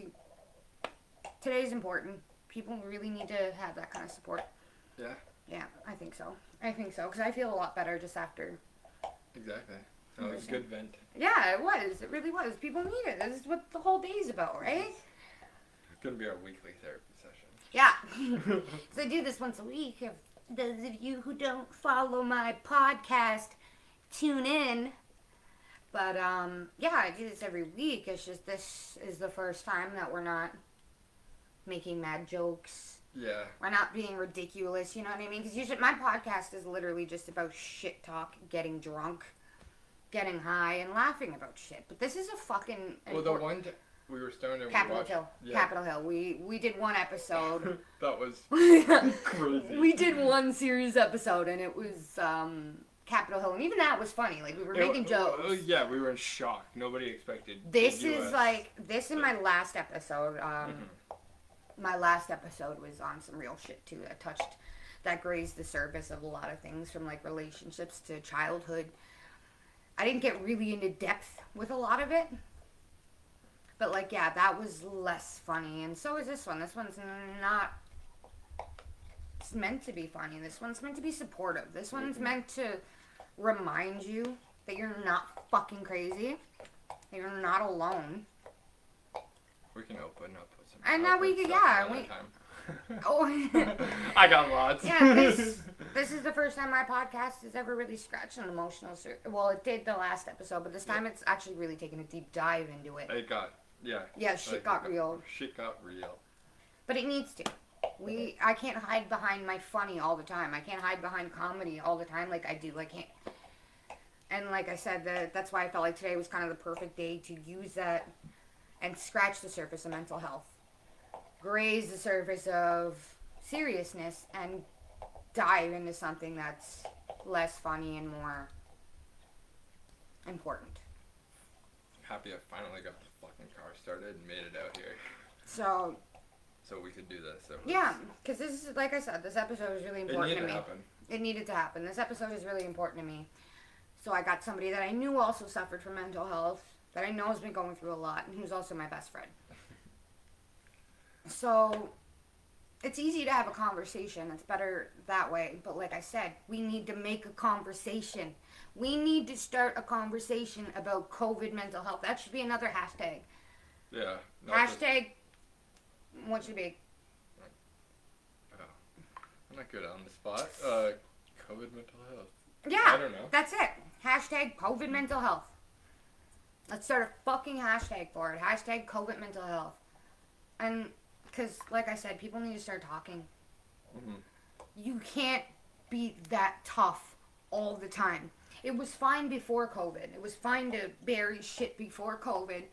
today's important. People really need to have that kind of support. Yeah. Yeah, I think so. I think so. Because I feel a lot better just after. Exactly. That was a good vent. Yeah, it was. It really was. People need it. This is what the whole day's about, right? It's gonna be our weekly therapy session. Yeah. (laughs) so I do this once a week. If those of you who don't follow my podcast, tune in. But um, yeah, I do this every week. It's just this is the first time that we're not making mad jokes. Yeah. We're not being ridiculous, you know what I mean? Because usually my podcast is literally just about shit talk, getting drunk, getting high, and laughing about shit. But this is a fucking Well, the one t- we were starting to Capitol watch. Hill. Yeah. Capitol Hill. We we did one episode. (laughs) that was (laughs) crazy. we did one series episode, and it was um, Capitol Hill, and even that was funny. Like we were It- making jokes. yeah, we were in shock. Nobody expected. This is like this in my last episode. Um, Mhm. my last episode was on some real shit too. That touched, that grazed the surface of a lot of things from like relationships to childhood. I didn't get really into depth with a lot of it, but like yeah, that was less funny, and so is this one. This one's not. It's meant to be funny. This one's meant to be supportive. This one's Mhm. meant to remind you that you're not fucking crazy. That you're not alone. We can open up with some. And now we could- stuff yeah, we- (laughs) Oh. (laughs) I got lots. Yeah, this (laughs) this is the first time my podcast has ever really scratched an emotional. Sur- well, it did the last episode, but this time it's actually really taken a deep dive into it. it got yeah. Yeah, shit got real, Shit got real. but it needs to. We I can't hide behind my funny all the time. I can't hide behind comedy all the time like I do. I can't. And like I said, that that's why I felt like today was kind of the perfect day to use that and scratch the surface of mental health, graze the surface of seriousness, and dive into something that's less funny and more important. Happy I finally got the started and made it out here, So so we could do this. Was- yeah, because this is like I said, this episode is really It important needed to to me. happen. It needed to happen. This episode is really important to me. So I got somebody that I knew also suffered from mental health, that I know has been going through a lot, and who's also my best friend. So it's easy to have a conversation. It's better that way. But like I said, we need to make a conversation. We need to start a conversation about COVID mental health. That should be another hashtag. Yeah. Hashtag what should be? I'm not good on the spot. Uh, COVID mental health. Yeah. I don't know. That's it. Hashtag COVID mental health. Let's start a fucking hashtag for it. Hashtag COVID mental health. And, because, like I said, people need to start talking. Mhm. You can't be that tough all the time. It was fine before COVID. It was fine to bury shit before COVID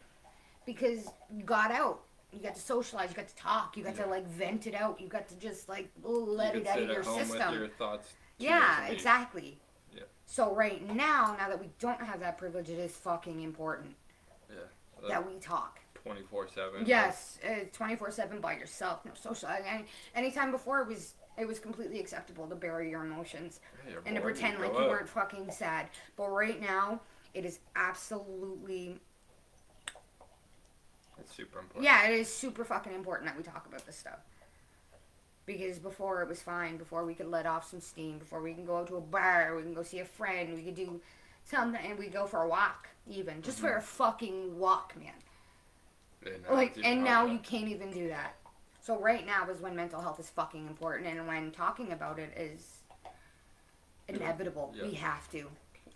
because you got out. You got to socialize. You got to talk. You got to, like, vent it out. You got to just, like, let you it out of your system. your thoughts. Yeah, exactly. Yeah. So right now, now that we don't have that privilege, it is fucking important Yeah. that we talk. Twenty four seven. Yes, uh, twenty four seven by yourself, no social. Any anytime before it was it was completely acceptable to bury your emotions and to pretend like you weren't fucking sad. But right now, it is absolutely It's super important. yeah, it is super fucking important that we talk about this stuff. Because before it was fine, before we could let off some steam, before we can go out to a bar, we can go see a friend, we could do something, and we go for a walk, even just mm-hmm. for a fucking walk, man. Like, and now you can't even do that. So right now is when mental health is fucking important, and when talking about it is inevitable. Yeah. We have to.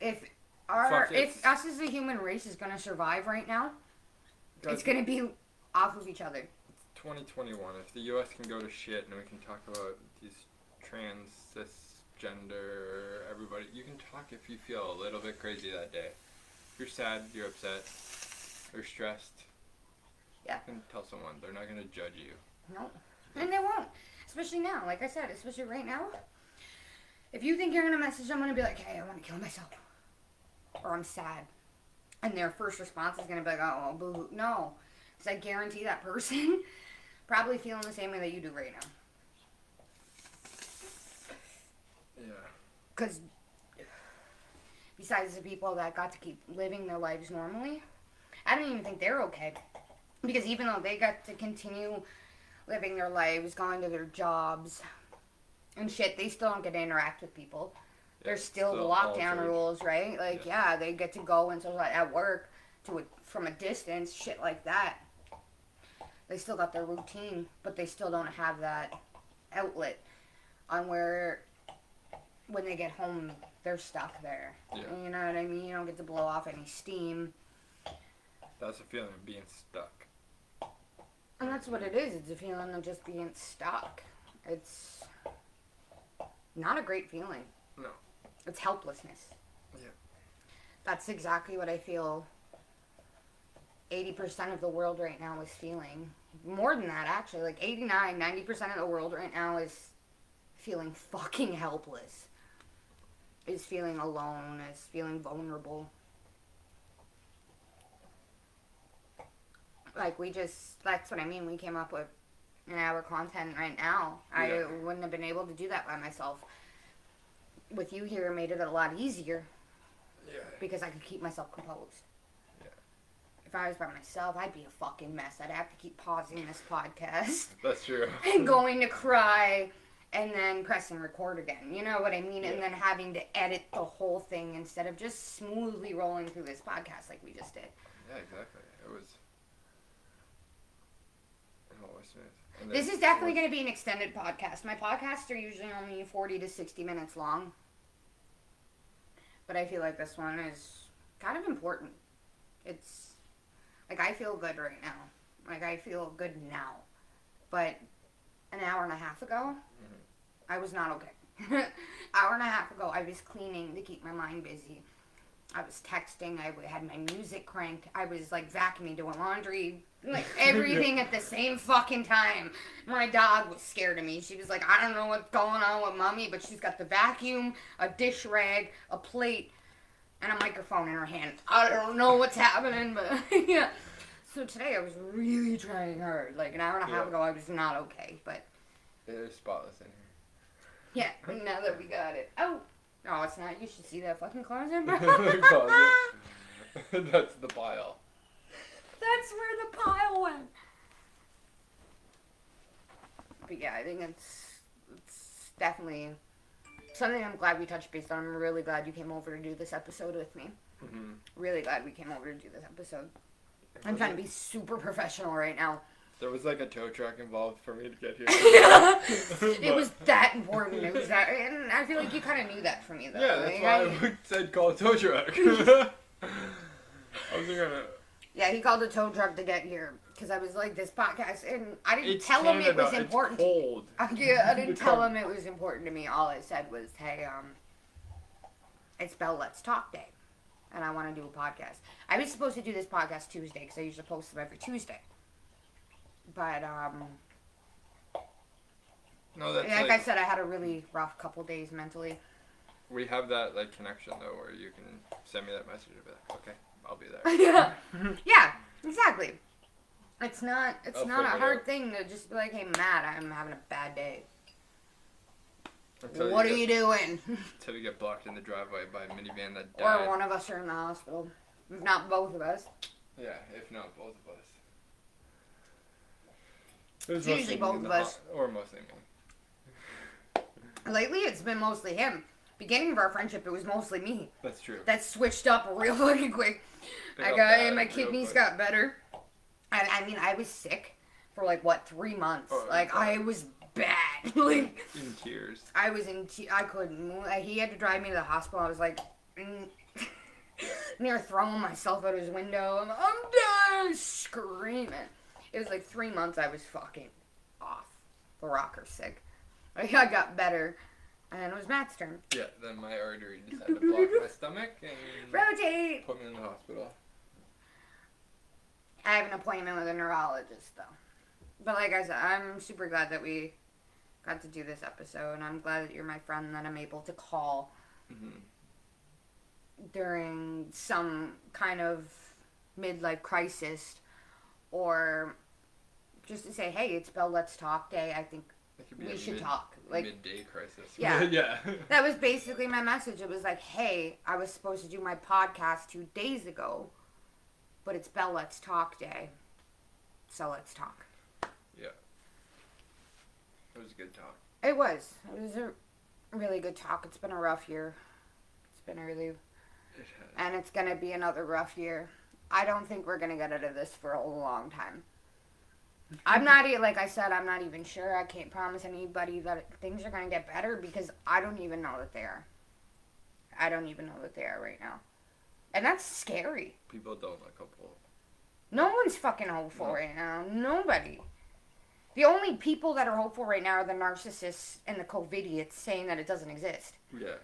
If our Fuck, if us as a human race is gonna survive right now, it's gonna be off of each other. 2021. If the U.S. can go to shit, and we can talk about these trans, cisgender, everybody, you can talk if you feel a little bit crazy that day. If you're sad, you're upset, you're stressed. Yeah. You can tell someone. They're not gonna judge you. No. And they won't. Especially now, like I said, especially right now. If you think you're gonna message them, I'm gonna be like, hey, I wanna kill myself. Or I'm sad. And their first response is gonna be like, oh, boo hoo. No. Because I guarantee that person (laughs) probably feeling the same way that you do right now. Yeah. Because besides the people that got to keep living their lives normally, I don't even think they're okay. Because even though they got to continue living their lives, going to their jobs and shit, they still don't get to interact with people. There's still, the lockdown rules, right? Like, yeah. they get to go and so like, at work to a, from a distance, shit like that. They still got their routine, but they still don't have that outlet on where when they get home they're stuck there. Yeah. You know what I mean? You don't get to blow off any steam. That's the feeling of being stuck. And that's what it is. It's a feeling of just being stuck. It's not a great feeling. No. It's helplessness. Yeah. That's exactly what I feel 80% of the world right now is feeling. More than that, actually. Like 89, 90% of the world right now is feeling fucking helpless. Is feeling alone, is feeling vulnerable. Like, we just, that's what I mean. We came up with an hour content right now. I wouldn't have been able to do that by myself. With you here, made it a lot easier Yeah. because I could keep myself composed. Yeah. If I was by myself, I'd be a fucking mess. I'd have to keep pausing this podcast That's true. (laughs) and going to cry and then pressing record again. You know what I mean? And then having to edit the whole thing instead of just smoothly rolling through this podcast like we just did. Yeah, exactly. It was. Oh, smooth. This is definitely was- going to be an extended podcast. My podcasts are usually only 40 to 60 minutes long. But I feel like this one is kind of important. It's like I feel good right now. Like I feel good now. But an hour and a half ago, Mhm. I was not okay. (laughs) hour and a half ago, I was cleaning to keep my mind busy. I was texting. I had my music cranked. I was like vacuuming, doing laundry, like (laughs) everything at the same fucking time. My dog was scared of me. She was like, I don't know what's going on with mommy, but she's got the vacuum, a dish rag, a plate, and a microphone in her hand. I don't know what's happening, but (laughs) yeah. So today I was really trying hard. Like an hour and a half Yeah. ago, I was not okay, but It is spotless in here. yeah, now that we got it. Oh, no, it's not. You should see that fucking closet, bro. (laughs) Closet. (laughs) That's the pile. That's where the pile went. But yeah, I think it's it's definitely something I'm glad we touched base on. I'm really glad you came over to do this episode with me. Mm-hmm. Really glad we came over to do this episode. I'm trying to be super professional right now. There was like a tow truck involved for me to get here. (laughs) (laughs) it was that important. It was that, and I feel like you kind of knew that for me though. Yeah, that's Like, why I- I (laughs) said call a tow truck. I was gonna. Yeah, he called a tow truck to get here because I was like this podcast, and I didn't It's tell him it Canada, was it's important. cold. I, yeah, I didn't The tell com- him it was important to me. All I said was, "Hey, um, it's Bell Let's Talk Day, and I want to do a podcast." I was supposed to do this podcast Tuesday because I usually post them every Tuesday, but um, No, that's like, like, I said, I had a really rough couple days mentally. we have that like connection though, where you can send me that message and be like, okay, I'll be there. (laughs) yeah, yeah, exactly. It's not. It's I'll not a it hard out. thing to just be like, "Hey, Matt, I'm having a bad day. Until what are get, you doing?" (laughs) Until we get blocked in the driveway by a minivan that or died. one of us are in the hospital, if not both of us. Yeah, if not both of us. It was It's mostly usually both of us. or mostly me. Lately, it's been mostly him. Beginning of our friendship, it was mostly me. That's true. That switched up real (laughs) fucking quick. They I got my kidneys got better. I, I mean, I was sick for like what three months. Oh, like okay. I was bad. (laughs) like in tears. I was in. Te- I couldn't He had to drive me to the hospital. I was like. mm, (laughs) Near throwing myself out his window. I'm, I'm done screaming. It was like three months I was fucking off the rocker sick. Like, (laughs) I got better. And then it was Matt's turn. Yeah, then my artery decided to block my stomach and Rotate! put me in the hospital. I have an appointment with a neurologist, though. But like I said, I'm super glad that we got to do this episode. And I'm glad that you're my friend that I'm able to call hmm during some kind of midlife crisis or just to say, hey, it's Bell Let's Talk Day. I think It could be we should mid, talk. Like, midday crisis. Yeah. (laughs) yeah. (laughs) that was basically my message. It was like, hey, I was supposed to do my podcast two days ago, but it's Bell Let's Talk Day. So let's talk. Yeah, it was a good talk. It was. It was a really good talk. It's been a rough year. It's been a really, It and it's gonna be another rough year. I don't think we're gonna get out of this for a long time. I'm not like I said. I'm not even sure. I can't promise anybody that things are gonna get better because I don't even know that they are. I don't even know that they are right now, and that's scary. People don't look hopeful. No one's fucking hopeful No. right now. Nobody. The only people that are hopeful right now are the narcissists and the COVIDiots saying that it doesn't exist. Yeah.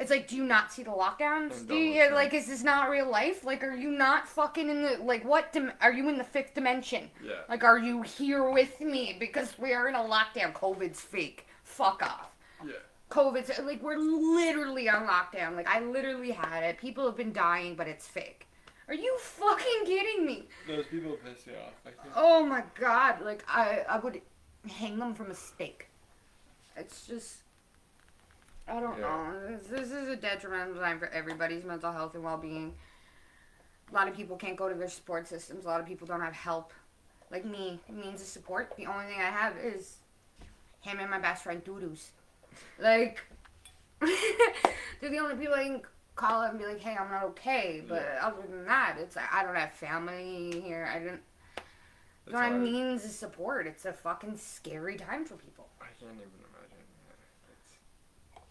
It's like, do you not see the lockdowns? Do you like, is this not real life? Like, are you not fucking in the like what? Dim- are you in the fifth dimension? Yeah. Like, are you here with me? Because we are in a lockdown. COVID's fake. Fuck off. Yeah. COVID's like we're literally on lockdown. Like I literally had it. People have been dying, but it's fake. Are you fucking kidding me? Those people piss me off. I think. Oh my god! Like I, I would hang them from a stake. It's just, I don't Yeah. know. This, this is a detrimental time for everybody's mental health and well-being. A lot of people can't go to their support systems. A lot of people don't have help. Like me, it means of support. The only thing I have is him and my best friend Doodoo's. Like, (laughs) they're the only people I can call up and be like, "Hey, I'm not okay." But Yeah. other than that, it's like I don't have family here. I didn't. That's You know what I mean? Is support. It's a fucking scary time for people. I can't even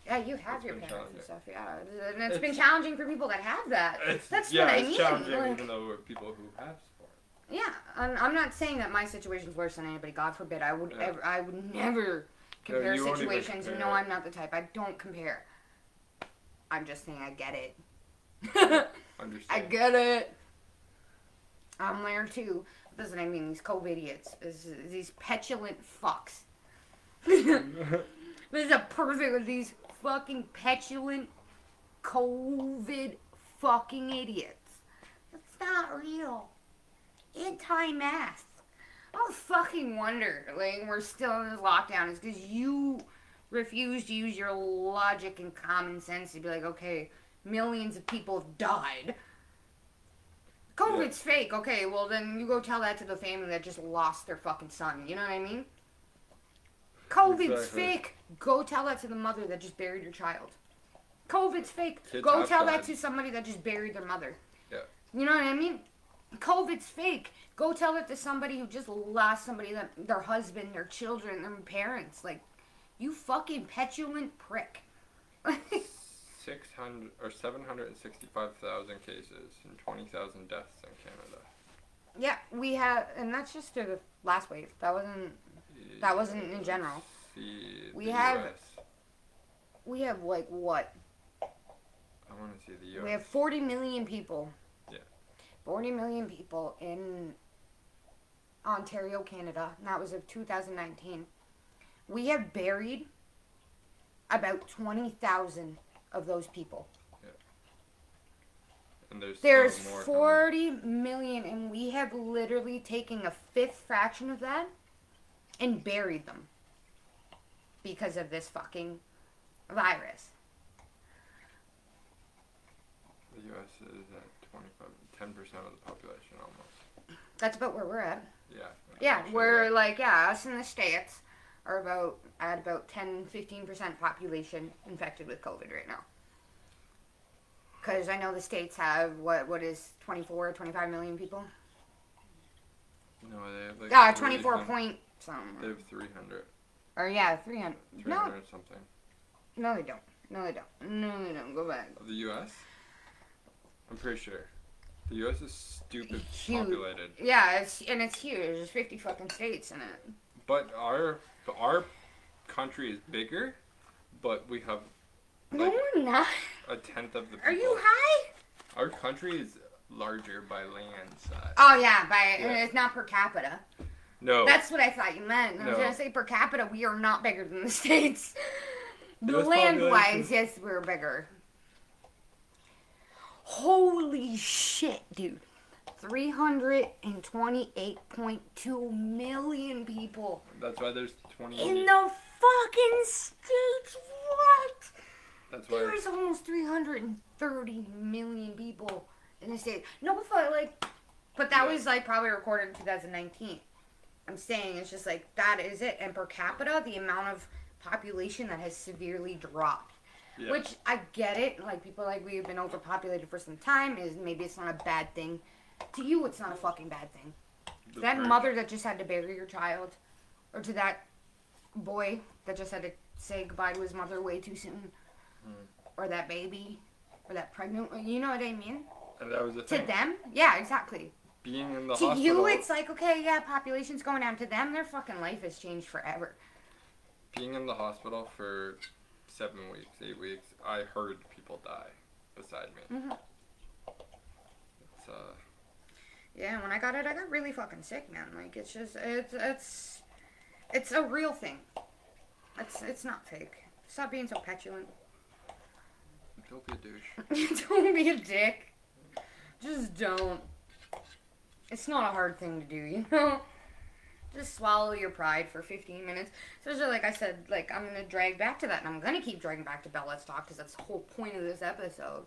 Yeah, you have It's your parents and stuff. Yeah, and it's been challenging for people that have that. it's That's yeah, what I it's mean. challenging like- even though we're people who have support. yeah, I'm, I'm not saying that my situation's worse than anybody. God forbid. I would Yeah. ever. I would never compare you situations. compare no. I'm not the type. I don't compare. I'm just saying I get it. (laughs) I get it. I'm there too. That's what I mean. These COVID idiots. This, these petulant fucks. (laughs) (laughs) This is a perfect of these fucking petulant COVID fucking idiots. It's not real. Anti-mask. I fucking wonder, like, we're still in this lockdown is because you refuse to use your logic and common sense to be like, okay, millions of people have died. COVID's fake. Okay, well then you go tell that to the family that just lost their fucking son. You know what I mean? COVID's Exactly. fake. Go tell that to the mother that just buried your child. COVID's fake. Kids go tell that to somebody that just buried their mother. Yeah. You know what I mean? COVID's fake. Go tell it to somebody who just lost somebody that their husband, their children, their parents. Like, you fucking petulant prick. (laughs) Six hundred or seven hundred and sixty-five thousand cases and twenty thousand deaths in Canada. yeah, we have, and that's just through the last wave. That wasn't. That wasn't in general. We have- US. We have like what? I want to see the US. We have 40 million people. Yeah. 40 million people in Ontario, Canada. And that was of 2019. We have buried about 20,000 of those people. Yeah. And there's There's still more 40 million, and we have literally taken a fifth fraction of that and buried them because of this fucking virus. The US is at 25, 10 percent of the population almost. That's about where we're at. Yeah. Yeah, we're yeah. like, yeah, us in the States are about at about 10 15% population infected with COVID right now. Because I know the States have, what what is 24, 25 million people? No, they have like. Ah, 24 300 point They have 300. Or yeah, 300. 300 No, something. no, they don't. No, they don't. No, they don't. Go back. The US? I'm pretty sure. The US is stupid Huge. populated. Yeah, it's and it's huge. There's 50 fucking states in it. But our but our country is bigger, but we have No, Like- we're not. a tenth of the people. Are you high? Our country is larger by land size. Oh yeah, by Yeah. it's not per capita. No. That's what I thought you meant. I was No. gonna say per capita, we are not bigger than the (laughs) states. The land wise, yes, we're bigger. Holy shit, dude. 328.2 million people That's why there's 20. in the fucking states. What? That's why. There's almost 330 million people in the states. No, but like, but that Yeah. was like probably recorded in 2019. I'm saying it's just like that is it. And per capita, the amount of population that has severely dropped. Yeah. Which I get it. Like people like we've been overpopulated for some time. Is maybe it's not a bad thing. To you, it's not a fucking bad thing. the that first- mother that just had to bury your child, or to that boy that just had to say goodbye to his mother way too soon, Hmm. or that baby, or that pregnant. You know what I mean? And that was the To thing. them, yeah, exactly. Being in the to hospital. you, it's like, okay, yeah, population's going down. To them, their fucking life has changed forever. being in the hospital for seven weeks, eight weeks. I heard people die beside me. Mhm. It's uh, Yeah, when I got it, I got really fucking sick, man. Like it's just it's it's it's a real thing. It's it's not fake. Stop being so petulant. don't be a douche. (laughs) don't be a dick. Just don't. It's not a hard thing to do, you know. (laughs) Just swallow your pride for 15 minutes. Especially like I said, like I'm gonna drag back to that, and I'm gonna keep dragging back to Bell Let's Talk because that's the whole point of this episode.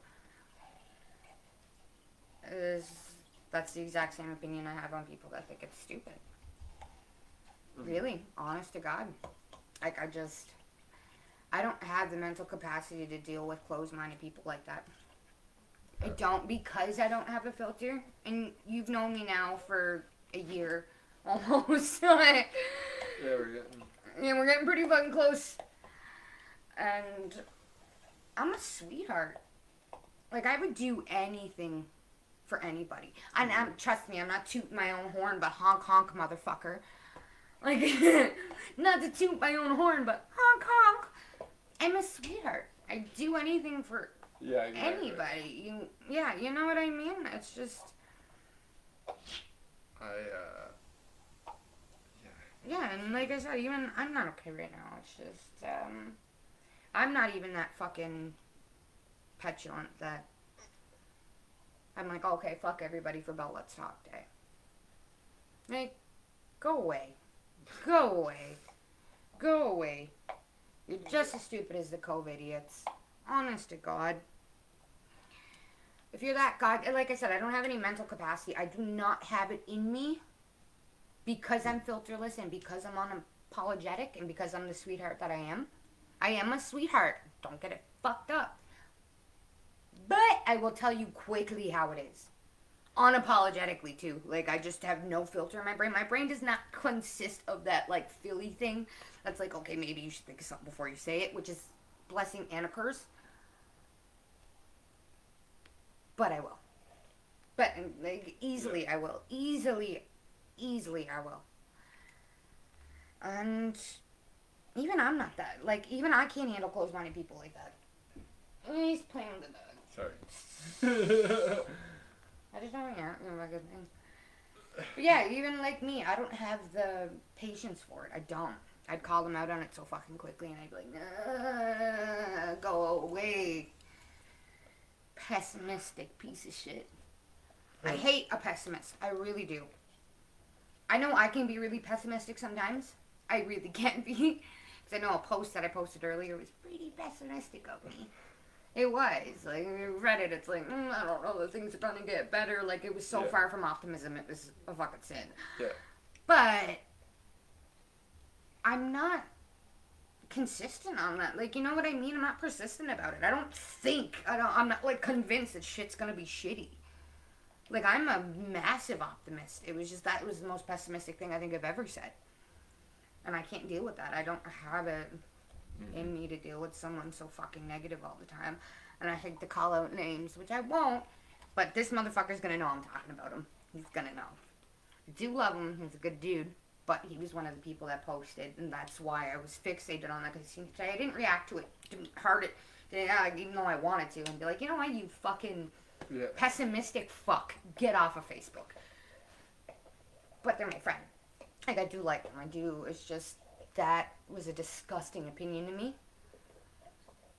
Is that's the exact same opinion I have on people that think it's stupid. Mhm. Really, honest to God, like I just, I don't have the mental capacity to deal with closed-minded people like that. I don't because I don't have a filter, and you've known me now for a year (laughs) almost. (laughs) Yeah, we're getting. Yeah, we're getting pretty fucking close. And I'm a sweetheart. Like I would do anything for anybody. And I'm, trust me, I'm not tooting my own horn, but honk honk, motherfucker. Like, (laughs) not to toot my own horn, but honk honk. I'm a sweetheart. I do anything for Yeah, exactly. anybody. You, yeah, you know what I mean. It's just, I uh. yeah, and like I said, even I'm not okay right now. It's just, um, I'm not even that fucking petulant that I'm like, okay, fuck everybody for Bell Let's Talk Day. Like, go away. Go away. Go away. You're just as stupid as the COVID idiots. Honest to God. If you're that God, like I said, I don't have any mental capacity. I do not have it in me because I'm filterless and because I'm unapologetic and because I'm the sweetheart that I am. I am a sweetheart. Don't get it fucked up. But I will tell you quickly how it is. Unapologetically too. Like I just have no filter in my brain. My brain does not (laughs) consist of that like Philly thing. That's like, okay, maybe you should think of something before you say it, which is blessing and a curse. But I will. But mm, like easily I will. Easily easily I will. And even I'm not that. Like even I can't handle closed-minded people like that. He's playing with the dog. Sorry. (laughs) I just don't yeah, know, good thing. But yeah, even like me, I don't have the patience for it. I don't. I'd call them out on it so fucking quickly, and I'd be like, "Nah, "Go away, pessimistic piece of shit." I hate a pessimist. I really do. I know I can be really pessimistic sometimes. I really (laughs) can be. Because I know a post that I posted earlier was pretty pessimistic of me. It was. Like, you read it, it's like, mm, I don't know, the things are going to get better. Like, it was so Yeah. far from optimism, it was a fucking sin. Yeah. But, I'm not consistent on that. Like, you know what I mean? I'm not persistent about it. I don't think, I don't, I'm not, like, convinced that shit's to be shitty. Like, I'm a massive optimist. It was just, that was the most pessimistic thing I think I've ever said. And I can't deal with that. I don't have it mm-hmm. in me to deal with someone so fucking negative all the time. And I hate to call out names, which I won't, but this motherfucker's gonna know I'm talking about him. He's gonna know. I do love him. He's a good dude. But he was one of the people that posted, and that's why I was fixated on that. Because I didn't react to it, didn't hurt it, didn't, uh, even though I wanted to, and be like, you know what, you fucking Yeah. pessimistic fuck, get off of Facebook. But they're my friend. Like I do like them. I do. It's just that was a disgusting opinion to me.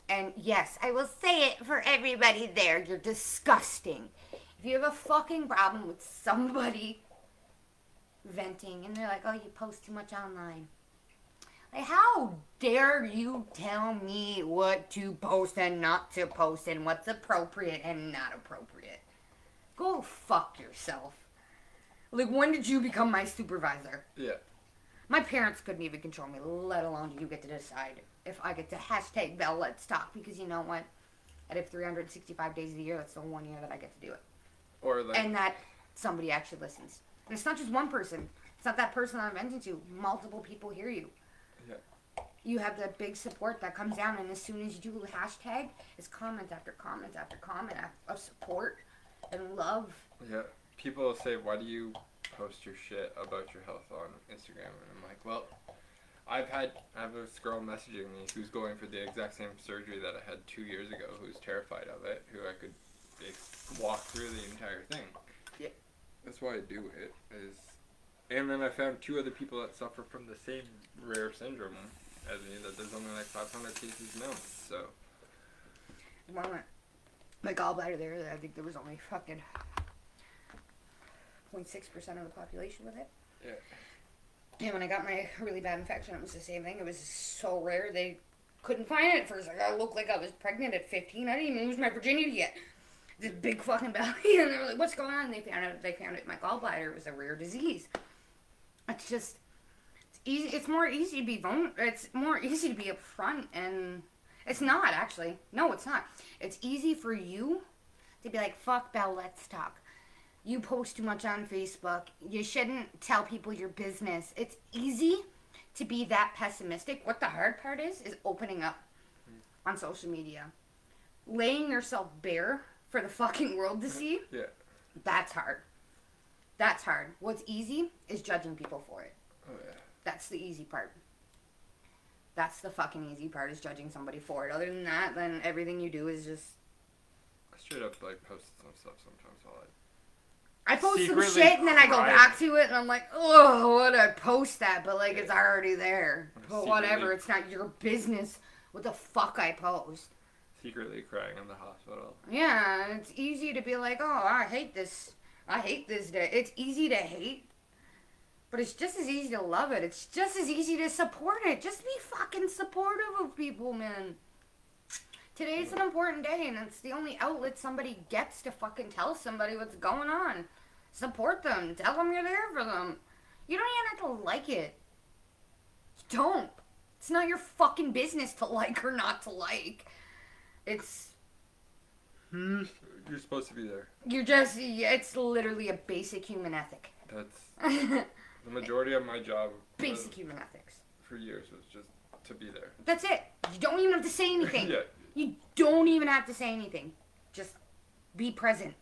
And yes, I will say it for everybody there. You're disgusting. If you have a fucking problem with somebody venting and they're like, "Oh, you post too much online." Like, how dare you tell me what to post and not to post and what's appropriate and not appropriate? Go fuck yourself. Like, when did you become my supervisor? Yeah. My parents couldn't even control me, let alone you get to decide if I get to hashtag Bell Let's Talk because you know what? Out of 365 days of the year, that's the one year that I get to do it. Or like. And that somebody actually listens. And it's not just one person. It's not that person I'm venting to. Multiple people hear you. Yeah. You have that big support that comes down, and as soon as you do the hashtag, it's comment after comment after comment of support and love. yeah. people say, "Why do you post your shit about your health on Instagram?" And I'm like, "Well, I've had I have this girl messaging me who's going for the exact same surgery that I had two years ago, who's terrified of it, who I could walk through the entire thing. That's why I do it. Is and then I found two other people that suffer from the same rare syndrome as me. That there's only like 500 cases known. So my gallbladder there, I think there was only fucking 0.6% of the population with it. Yeah. And when I got my really bad infection, it was the same thing. It was so rare they couldn't find it at first. Like I looked like I was pregnant at 15. I didn't even lose my virginity yet. This big fucking belly, (laughs) and they were like, "What's going on?" And they found out they found it my gallbladder. Was a rare disease. It's just it's easy. It's more easy to be vulnerable. It's more easy to be upfront, and it's not actually. No, it's not. It's easy for you to be like, "Fuck Bell, let's talk." You post too much on Facebook. You shouldn't tell people your business. It's easy to be that pessimistic. What the hard part is, is opening up hmm. on social media. Laying yourself bare for the fucking world to see. (laughs) Yeah. That's hard. That's hard. What's easy is judging people for it. oh yeah. That's the easy part. That's the fucking easy part is judging somebody for it. Other than that, then everything you do is just I straight up like post some stuff sometimes while I I post some shit and then I go back to it and I'm like, oh, what I post that, but like it's already there. I'm But whatever, it's not your business what the fuck I post. Secretly crying in the hospital. Yeah, it's easy to be like, oh, I hate this. I hate this day. It's easy to hate, but it's just as easy to love it. It's just as easy to support it. Just be fucking supportive of people, man. Today's an important day, and it's the only outlet somebody gets to fucking tell somebody what's going on. Support them. Tell them you're there for them. You don't even have to like it. Don't. It's not your fucking business to like or not to like. It's hmm, You're supposed to be there. you're just it's literally a basic human ethic. That's (laughs) the majority of my job was- basic human ethics. for years was just to be there. That's it. You don't even have to say anything. (laughs) yeah. You don't even have to say anything. Just be present.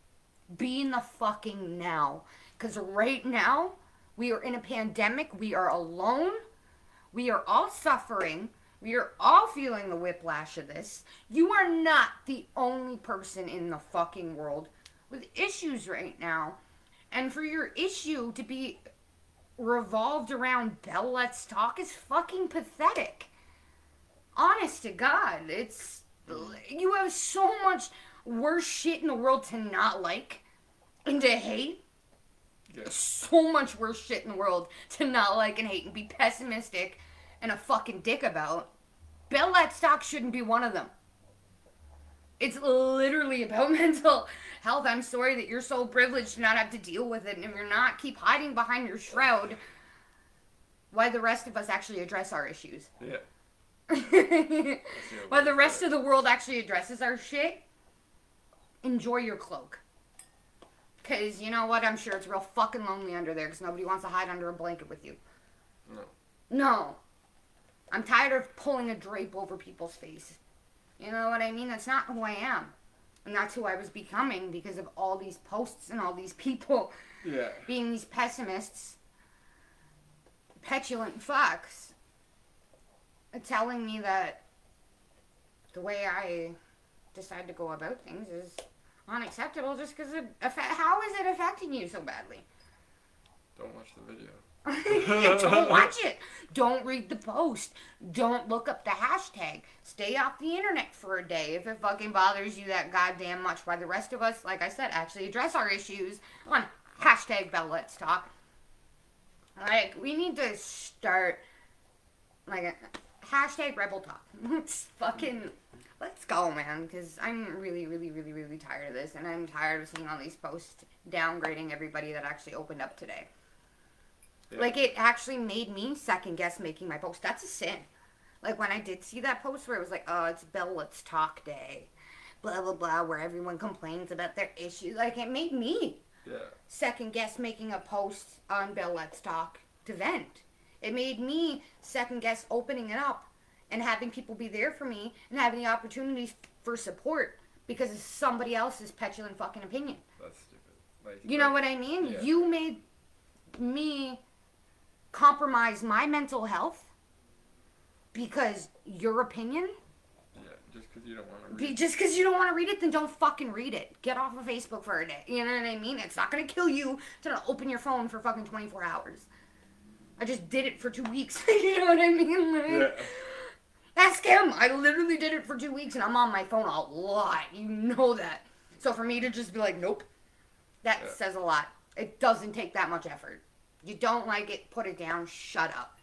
Be in the fucking now. Because right now, we are in a pandemic. We are alone. We are all suffering. We are all feeling the whiplash of this. You are not the only person in the fucking world with issues right now. And for your issue to be revolved around Bell Let's Talk is fucking pathetic honest to God, it's you have so much worse shit in the world to not like and to hate. Yeah. So much worse shit in the world to not like and hate and be pessimistic and a fucking dick about. Bell Stock shouldn't be one of them. It's literally about (laughs) mental health. I'm sorry that you're so privileged to not have to deal with it, and if you're not, keep hiding behind your shroud. Why the rest of us actually address our issues. Yeah. (laughs) While the rest of the world actually addresses our shit, enjoy your cloak. Because you know what? I'm sure it's real fucking lonely under there because nobody wants to hide under a blanket with you. No. No. I'm tired of pulling a drape over people's face. You know what I mean? That's not who I am. And that's who I was becoming because of all these posts and all these people Yeah. (laughs) being these pessimists, petulant fucks, telling me that the way I decide to go about things is unacceptable just because it how is it affecting you so badly? Don't watch the video. (laughs) Don't (laughs) watch it. Don't read the post. Don't look up the hashtag. Stay off the internet for a day if it fucking bothers you that goddamn much. Why the rest of us, like I said, actually address our issues on hashtag Bell Let's Talk. Like we need to start like a hashtag Rebel Talk. (laughs) Let's fucking let's go, man. Because I'm really, really, really, really tired of this, and I'm tired of seeing all these posts downgrading everybody that actually opened up today. Yeah. Like it actually made me second guess making my post. That's a sin. Like when I did see that post where it was like, oh, it's Bell Let's Talk Day, blah blah blah, where everyone complains about their issues. Like it made me Yeah. second guess making a post on Bell Let's Talk to vent. It made me second guess opening it up and having people be there for me and having the opportunities for support because of somebody else's petulant fucking opinion. That's stupid. Like, You know what I mean? Yeah. You made me compromise my mental health because your opinion. Yeah, just because you don't want to Be, read. just because you don't want to read it, then don't fucking read it. Get off of Facebook for a day. You know what I mean? It's not gonna kill you to not open your phone for fucking 24 hours. I just did it for two weeks. (laughs) you know what I mean? Like, yeah. Ask him. I literally did it for two weeks and I'm on my phone a lot. You know that. So for me to just be like, nope, that Yeah. says a lot. It doesn't take that much effort. You don't like it, put it down, shut up.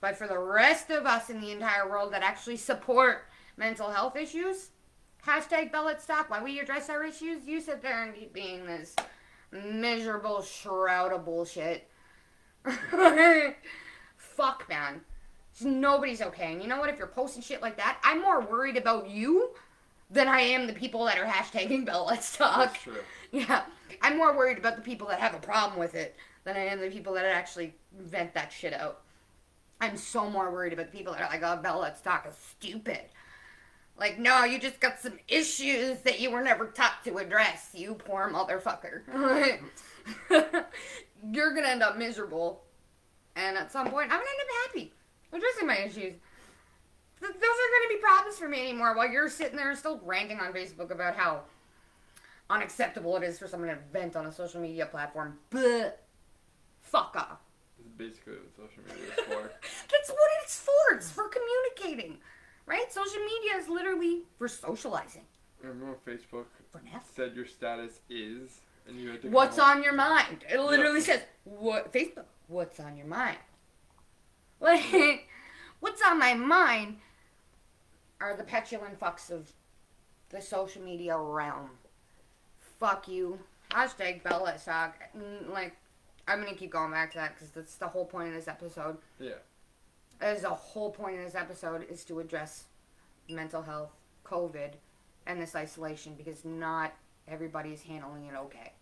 But for the rest of us in the entire world that actually support mental health issues, hashtag Bell Let's why we address our issues, you sit there and keep being this miserable shroud of bullshit. (laughs) Fuck, man. Nobody's okay. And you know what? If you're posting shit like that, I'm more worried about you than I am the people that are hashtagging Bell Let's (laughs) Talk. That's true. Yeah, I'm more worried about the people that have a problem with it than I am the people that actually vent that shit out. I'm so more worried about people that are like, oh, Bell Let's Talk is stupid. Like, no, you just got some issues that you were never taught to address, you poor motherfucker. (laughs) You're gonna end up miserable. And at some point, I'm gonna end up happy addressing my issues. Th- those aren't gonna be problems for me anymore while you're sitting there still ranting on Facebook about how unacceptable it is for someone to vent on a social media platform. But fuck off. It's basically what social media is for. (laughs) That's what it's for. It's for communicating. Right? Social media is literally for socializing. Remember when Facebook For now. said your status is, and you had to. What's up- on your mind? It literally Yeah. says, "What Facebook? What's on your mind?" Like, (laughs) what's on my mind are the petulant fucks of the social media realm. Fuck you. Hashtag Bell Let's Mm, Like, I'm gonna keep going back to that because that's the whole point of this episode. Yeah. Is the whole point of this episode is to address mental health, COVID, and this isolation because not everybody is handling it okay.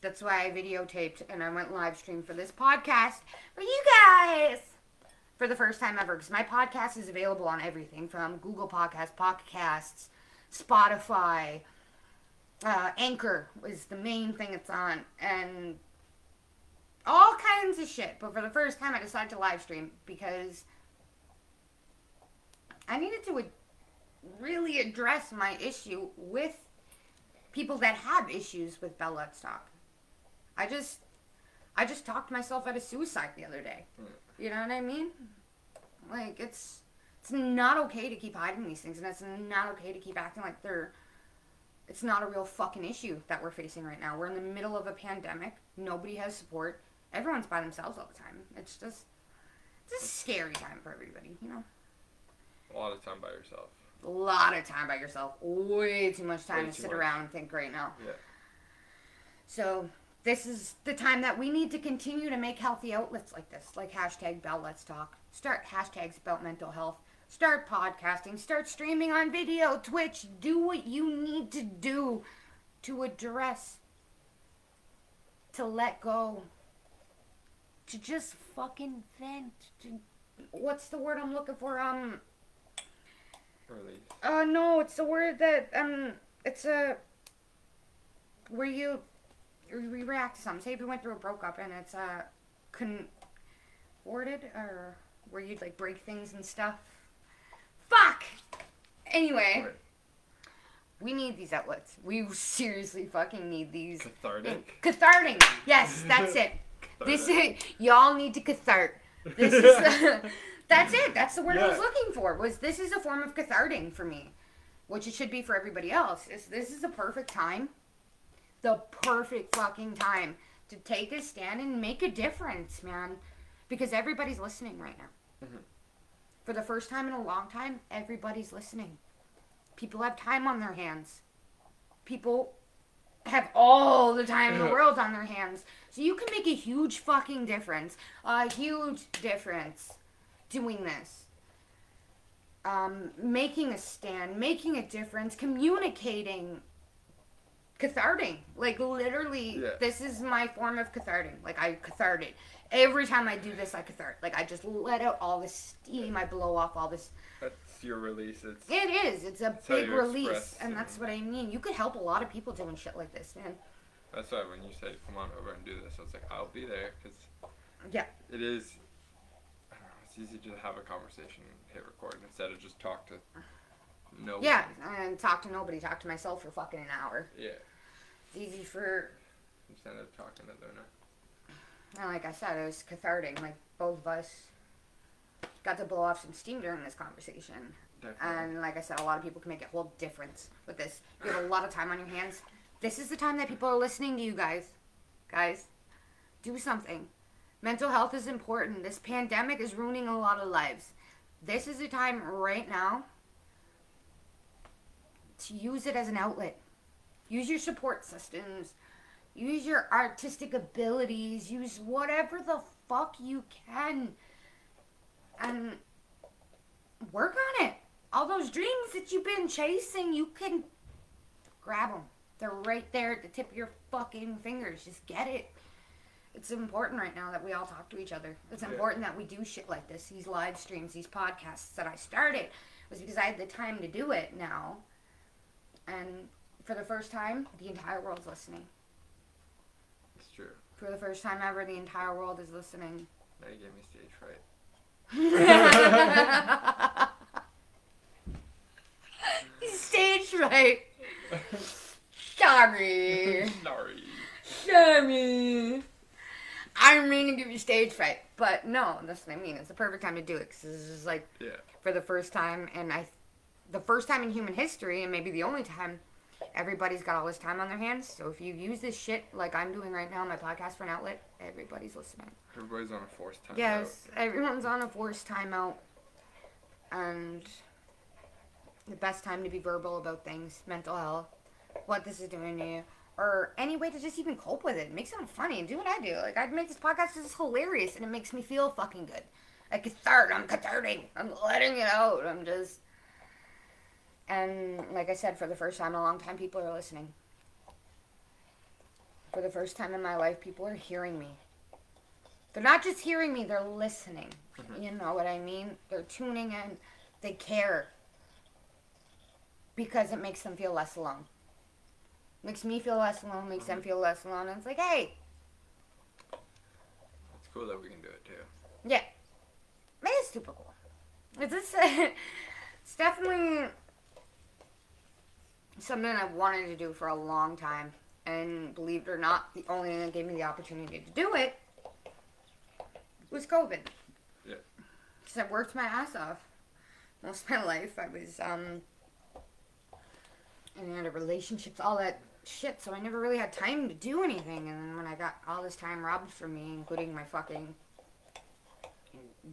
That's why I videotaped and I went live stream for this podcast for you guys for the first time ever because my podcast is available on everything from Google Podcasts, Pocket Casts, Spotify, uh, Anchor was the main thing it's on, and all kinds of shit. But for the first time, I decided to live stream because I needed to really address my issue with people that have issues with Bell Let's Talk. I just, I just talked myself out of suicide the other day. You know what I mean? Like it's, it's not okay to keep hiding these things, and it's not okay to keep acting like they're. It's not a real fucking issue that we're facing right now. We're in the middle of a pandemic. Nobody has support. Everyone's by themselves all the time. It's just, it's a scary time for everybody. You know. A lot of time by yourself. a lot of time by yourself. Way too much time Way to sit much. around and think right now. Yeah. So this is the time that we need to continue to make healthy outlets like this, like hashtag Bell Let's Talk. Start hashtags about mental health. Start podcasting. Start streaming on video, Twitch. Do what you need to do to address, to let go, to just fucking vent. To, what's the word I'm looking for? Um. Release. Uh, no, it's a word that um, it's a where you you react to something. Say if you went through a breakup and it's uh, contorted or where you'd like break things and stuff. Anyway, Right. we need these outlets. We seriously fucking need these. Cathartic. Cathartic. Yes, that's it. (laughs) This is y'all need to cathart. This is (laughs) that's it. That's the word I was Yeah. looking for. Was this is a form of catharting for me, which it should be for everybody else. Is this is the perfect time, the perfect fucking time to take a stand and make a difference, man, because everybody's listening right now. Mhm. For the first time in a long time, everybody's listening. People have time on their hands. People have all the time in the world on their hands. So you can make a huge fucking difference. A huge difference doing this. Um, making a stand, making a difference, communicating, catharting. Like literally, Yeah. this is my form of catharting. Like I catharted. Every time I do this, I cathart. Like I just let out all this steam. I blow off all this That's your release. It's It is. It's a big release, express and that's what I mean. You could help a lot of people doing shit like this, man. that's why when you said come on over and do this, I was like I'll be there because Yeah. it is. I don't know. It's easy to have a conversation and hit record instead of just talk to no. Yeah, and talk to nobody. Talk to myself for fucking an hour. Yeah. It's easy for, Instead of talking to Luna. and like I said, it was cathartic. Like both of us got to blow off some steam during this conversation. Definitely. And like I said, a lot of people can make a whole difference with this. You have a lot of time on your hands. This is the time that people are listening to you guys. Guys, do something. Mental health is important. This pandemic is ruining a lot of lives. This is the time right now to use it as an outlet. Use your support systems. Use your artistic abilities. Use whatever the fuck you can. And work on it. All those dreams that you've been chasing, you can grab them. They're right there at the tip of your fucking fingers. Just get it. It's important right now that we all talk to each other. It's Yeah. important that we do shit like this. These live streams, these podcasts that I started was because I had the time to do it now. And for the first time, the entire world's listening. It's true. For the first time ever, the entire world is listening. Now you gave me stage fright. (laughs) Stage right. Sorry. (laughs) Sorry. Sorry. I didn't mean to give you stage fright, but no, that's what I mean. It's the perfect time to do it because this is like Yeah. for the first time, and I, the first time in human history, and maybe the only time, everybody's got all this time on their hands. So if you use this shit like I'm doing right now, on my podcast for an outlet, everybody's listening. Everybody's on a forced time. Yes, everyone's on a forced timeout, and the best time to be verbal about things, mental health, what this is doing to you, or any way to just even cope with it. Make something funny and do what I do. Like I'd make this podcast just hilarious, and it makes me feel fucking good. Like cathartic, I'm cathartic. I'm letting it out. I'm just, and like I said, for the first time in a long time, people are listening. For the first time in my life, people are hearing me. They're not just hearing me, they're listening. Mhm. You know what I mean? They're tuning in. They care. Because it makes them feel less alone. Makes me feel less alone, makes them feel less alone. And it's like, hey, It's cool that we can do it too. yeah. Man, It is super cool. It's, just, (laughs) it's definitely something I've wanted to do for a long time. And believe it or not, the only thing that gave me the opportunity to do it was COVID. Yeah. Because I worked my ass off most of my (laughs) life. I was um in other relationships, all that shit. So I never really had time to do anything. And then when I got all this time robbed from me, including my fucking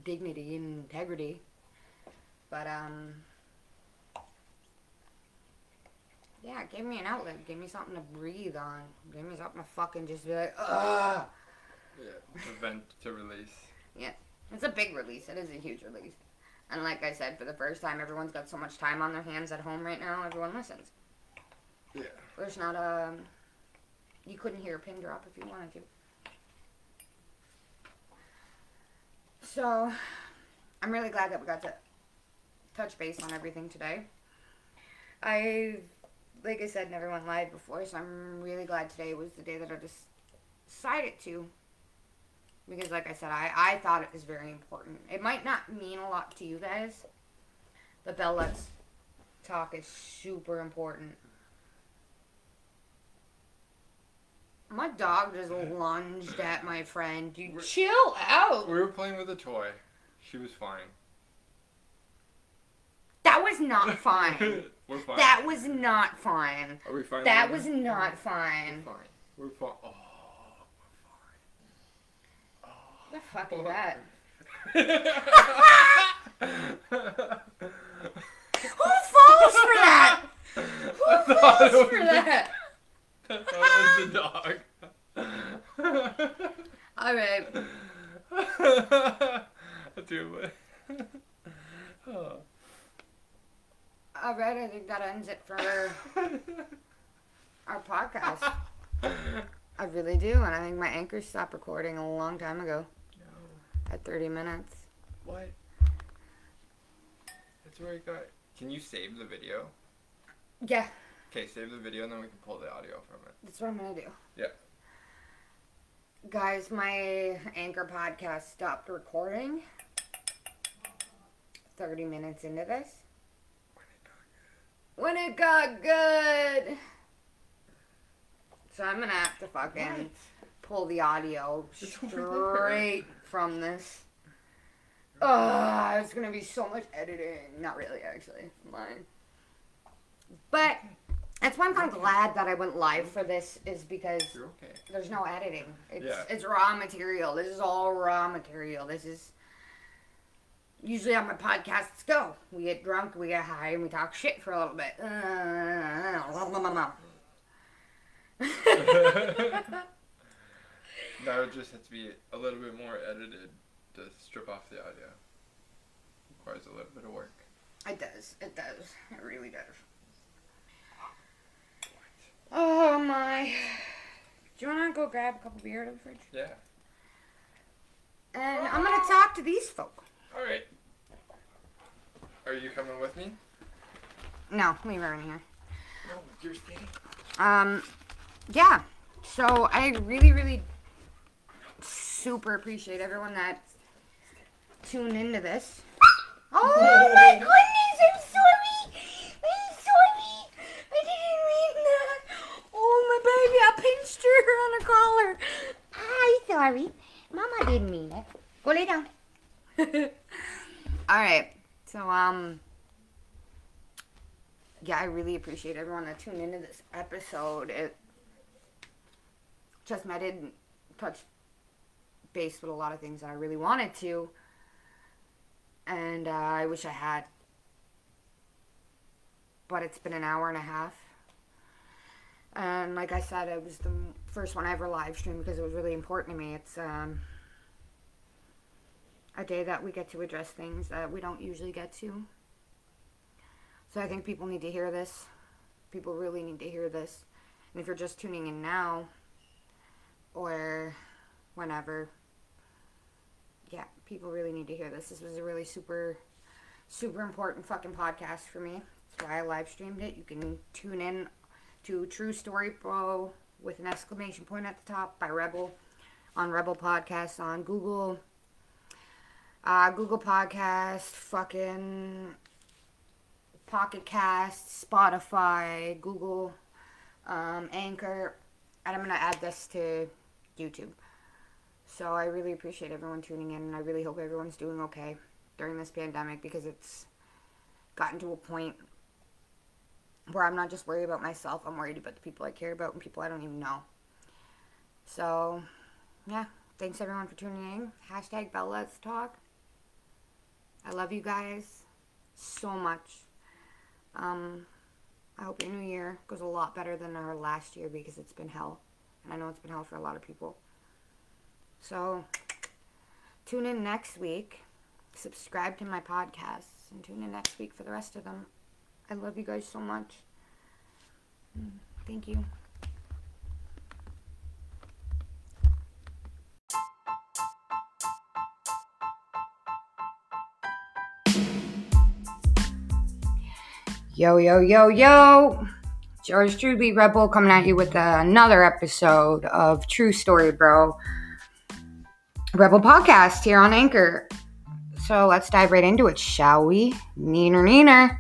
dignity and integrity, but um. Yeah, give me an outlet. Give me something to breathe on. Give me something to fucking just be like, ugh. Yeah. Event to release. Yeah, it's a big release. It is a huge release. And like I said, for the first time, everyone's got so much time on their hands at home right now. Everyone listens. Yeah. There's not a. You couldn't hear a pin drop if you wanted to. So, I'm really glad that we got to touch base on everything today. I, like I said, never went live before, so I'm really glad today was the day that I decided to. Because, like I said, I, I thought it was very important. It might not mean a lot to you guys, but Bell Let's Talk is super important. My dog just (laughs) lunged at my friend. Dude, We're- chill out. We were playing with a toy. She was fine. That was not (laughs) fine. We're fine. that was not fine. Are we fine? That was not fine. We're fine. fine. We're oh, fine. Oh, The fuck is that? (laughs) Who falls for that? (laughs) Who falls for the- that? (laughs) I was the dog. All right. Dude, but- oh. All right. I think that ends it for our podcast. I really do, and I think my anchor stopped recording a long time ago No. at 30 minutes. What? That's where it got. Can you save the video? Yeah, Okay, save the video and then we can pull the audio from it. that's what I'm gonna do. Yeah. Guys, my anchor podcast stopped recording 30 minutes into this. When it got good. So I'm gonna have to fucking pull the audio It's over there. straight from this. Ugh, it's gonna be so much editing. Not really, actually. I'm lying. But that's why I'm kind of glad that I went live for this, is because okay. there's no editing. It's Yeah. it's raw material. This is all raw material. This is usually on my podcasts go. We get drunk, we get high, and we talk shit for a little bit. (laughs) Now it just has to be a little bit more edited to strip off the audio. Requires a little bit of work. it does. It does. It really does. Oh my. Do you want to go grab a couple beer out of the fridge? Yeah. And I'm gonna talk to these folk. All right. Are you coming with me? No, leave her in here. No, you're staying. Um, yeah. So I really, really super appreciate everyone that tuned into this. Oh my (laughs) goodness, I'm sorry. I'm sorry. I didn't mean that. Oh my baby, I pinched her on the collar. I'm sorry. Mama didn't mean it. Go lay down. (laughs) All right. So um yeah, I really appreciate everyone that tuned into this episode. It just I didn't touch base with a lot of things that I really wanted to, and uh, I wish I had. But it's been an hour and a half, and like I said, it was the first one I ever live streamed because it was really important to me. It's um, a day that we get to address things that we don't usually get to. So I think people need to hear this. People really need to hear this. And if you're just tuning in now or whenever, yeah, people really need to hear this. This was a really super, super important fucking podcast for me. That's why I live streamed it. You can tune in to True Story Bro with an exclamation point at the top by Rebel on Rebel Podcast on Google. Uh, Google Podcast, fucking Pocket Cast, Spotify, Google, um, Anchor, and I'm gonna add this to YouTube. So I really appreciate everyone tuning in, and I really hope everyone's doing okay during this pandemic because it's gotten to a point where I'm not just worried about myself, I'm worried about the people I care about and people I don't even know. So, yeah, thanks everyone for tuning in. Hashtag Bell Let's Talk. I love you guys so much. Um, I hope your new year goes a lot better than our last year because it's been hell. And I know it's been hell for a lot of people. So, tune in next week. Subscribe to my podcasts and tune in next week for the rest of them. I love you guys so much. Mm, Thank you. Yo, yo, yo, yo. George Truby Rebel coming at you with another episode of True Story Bro Rebel Podcast here on Anchor. So let's dive right into it, shall we? Neener, neener.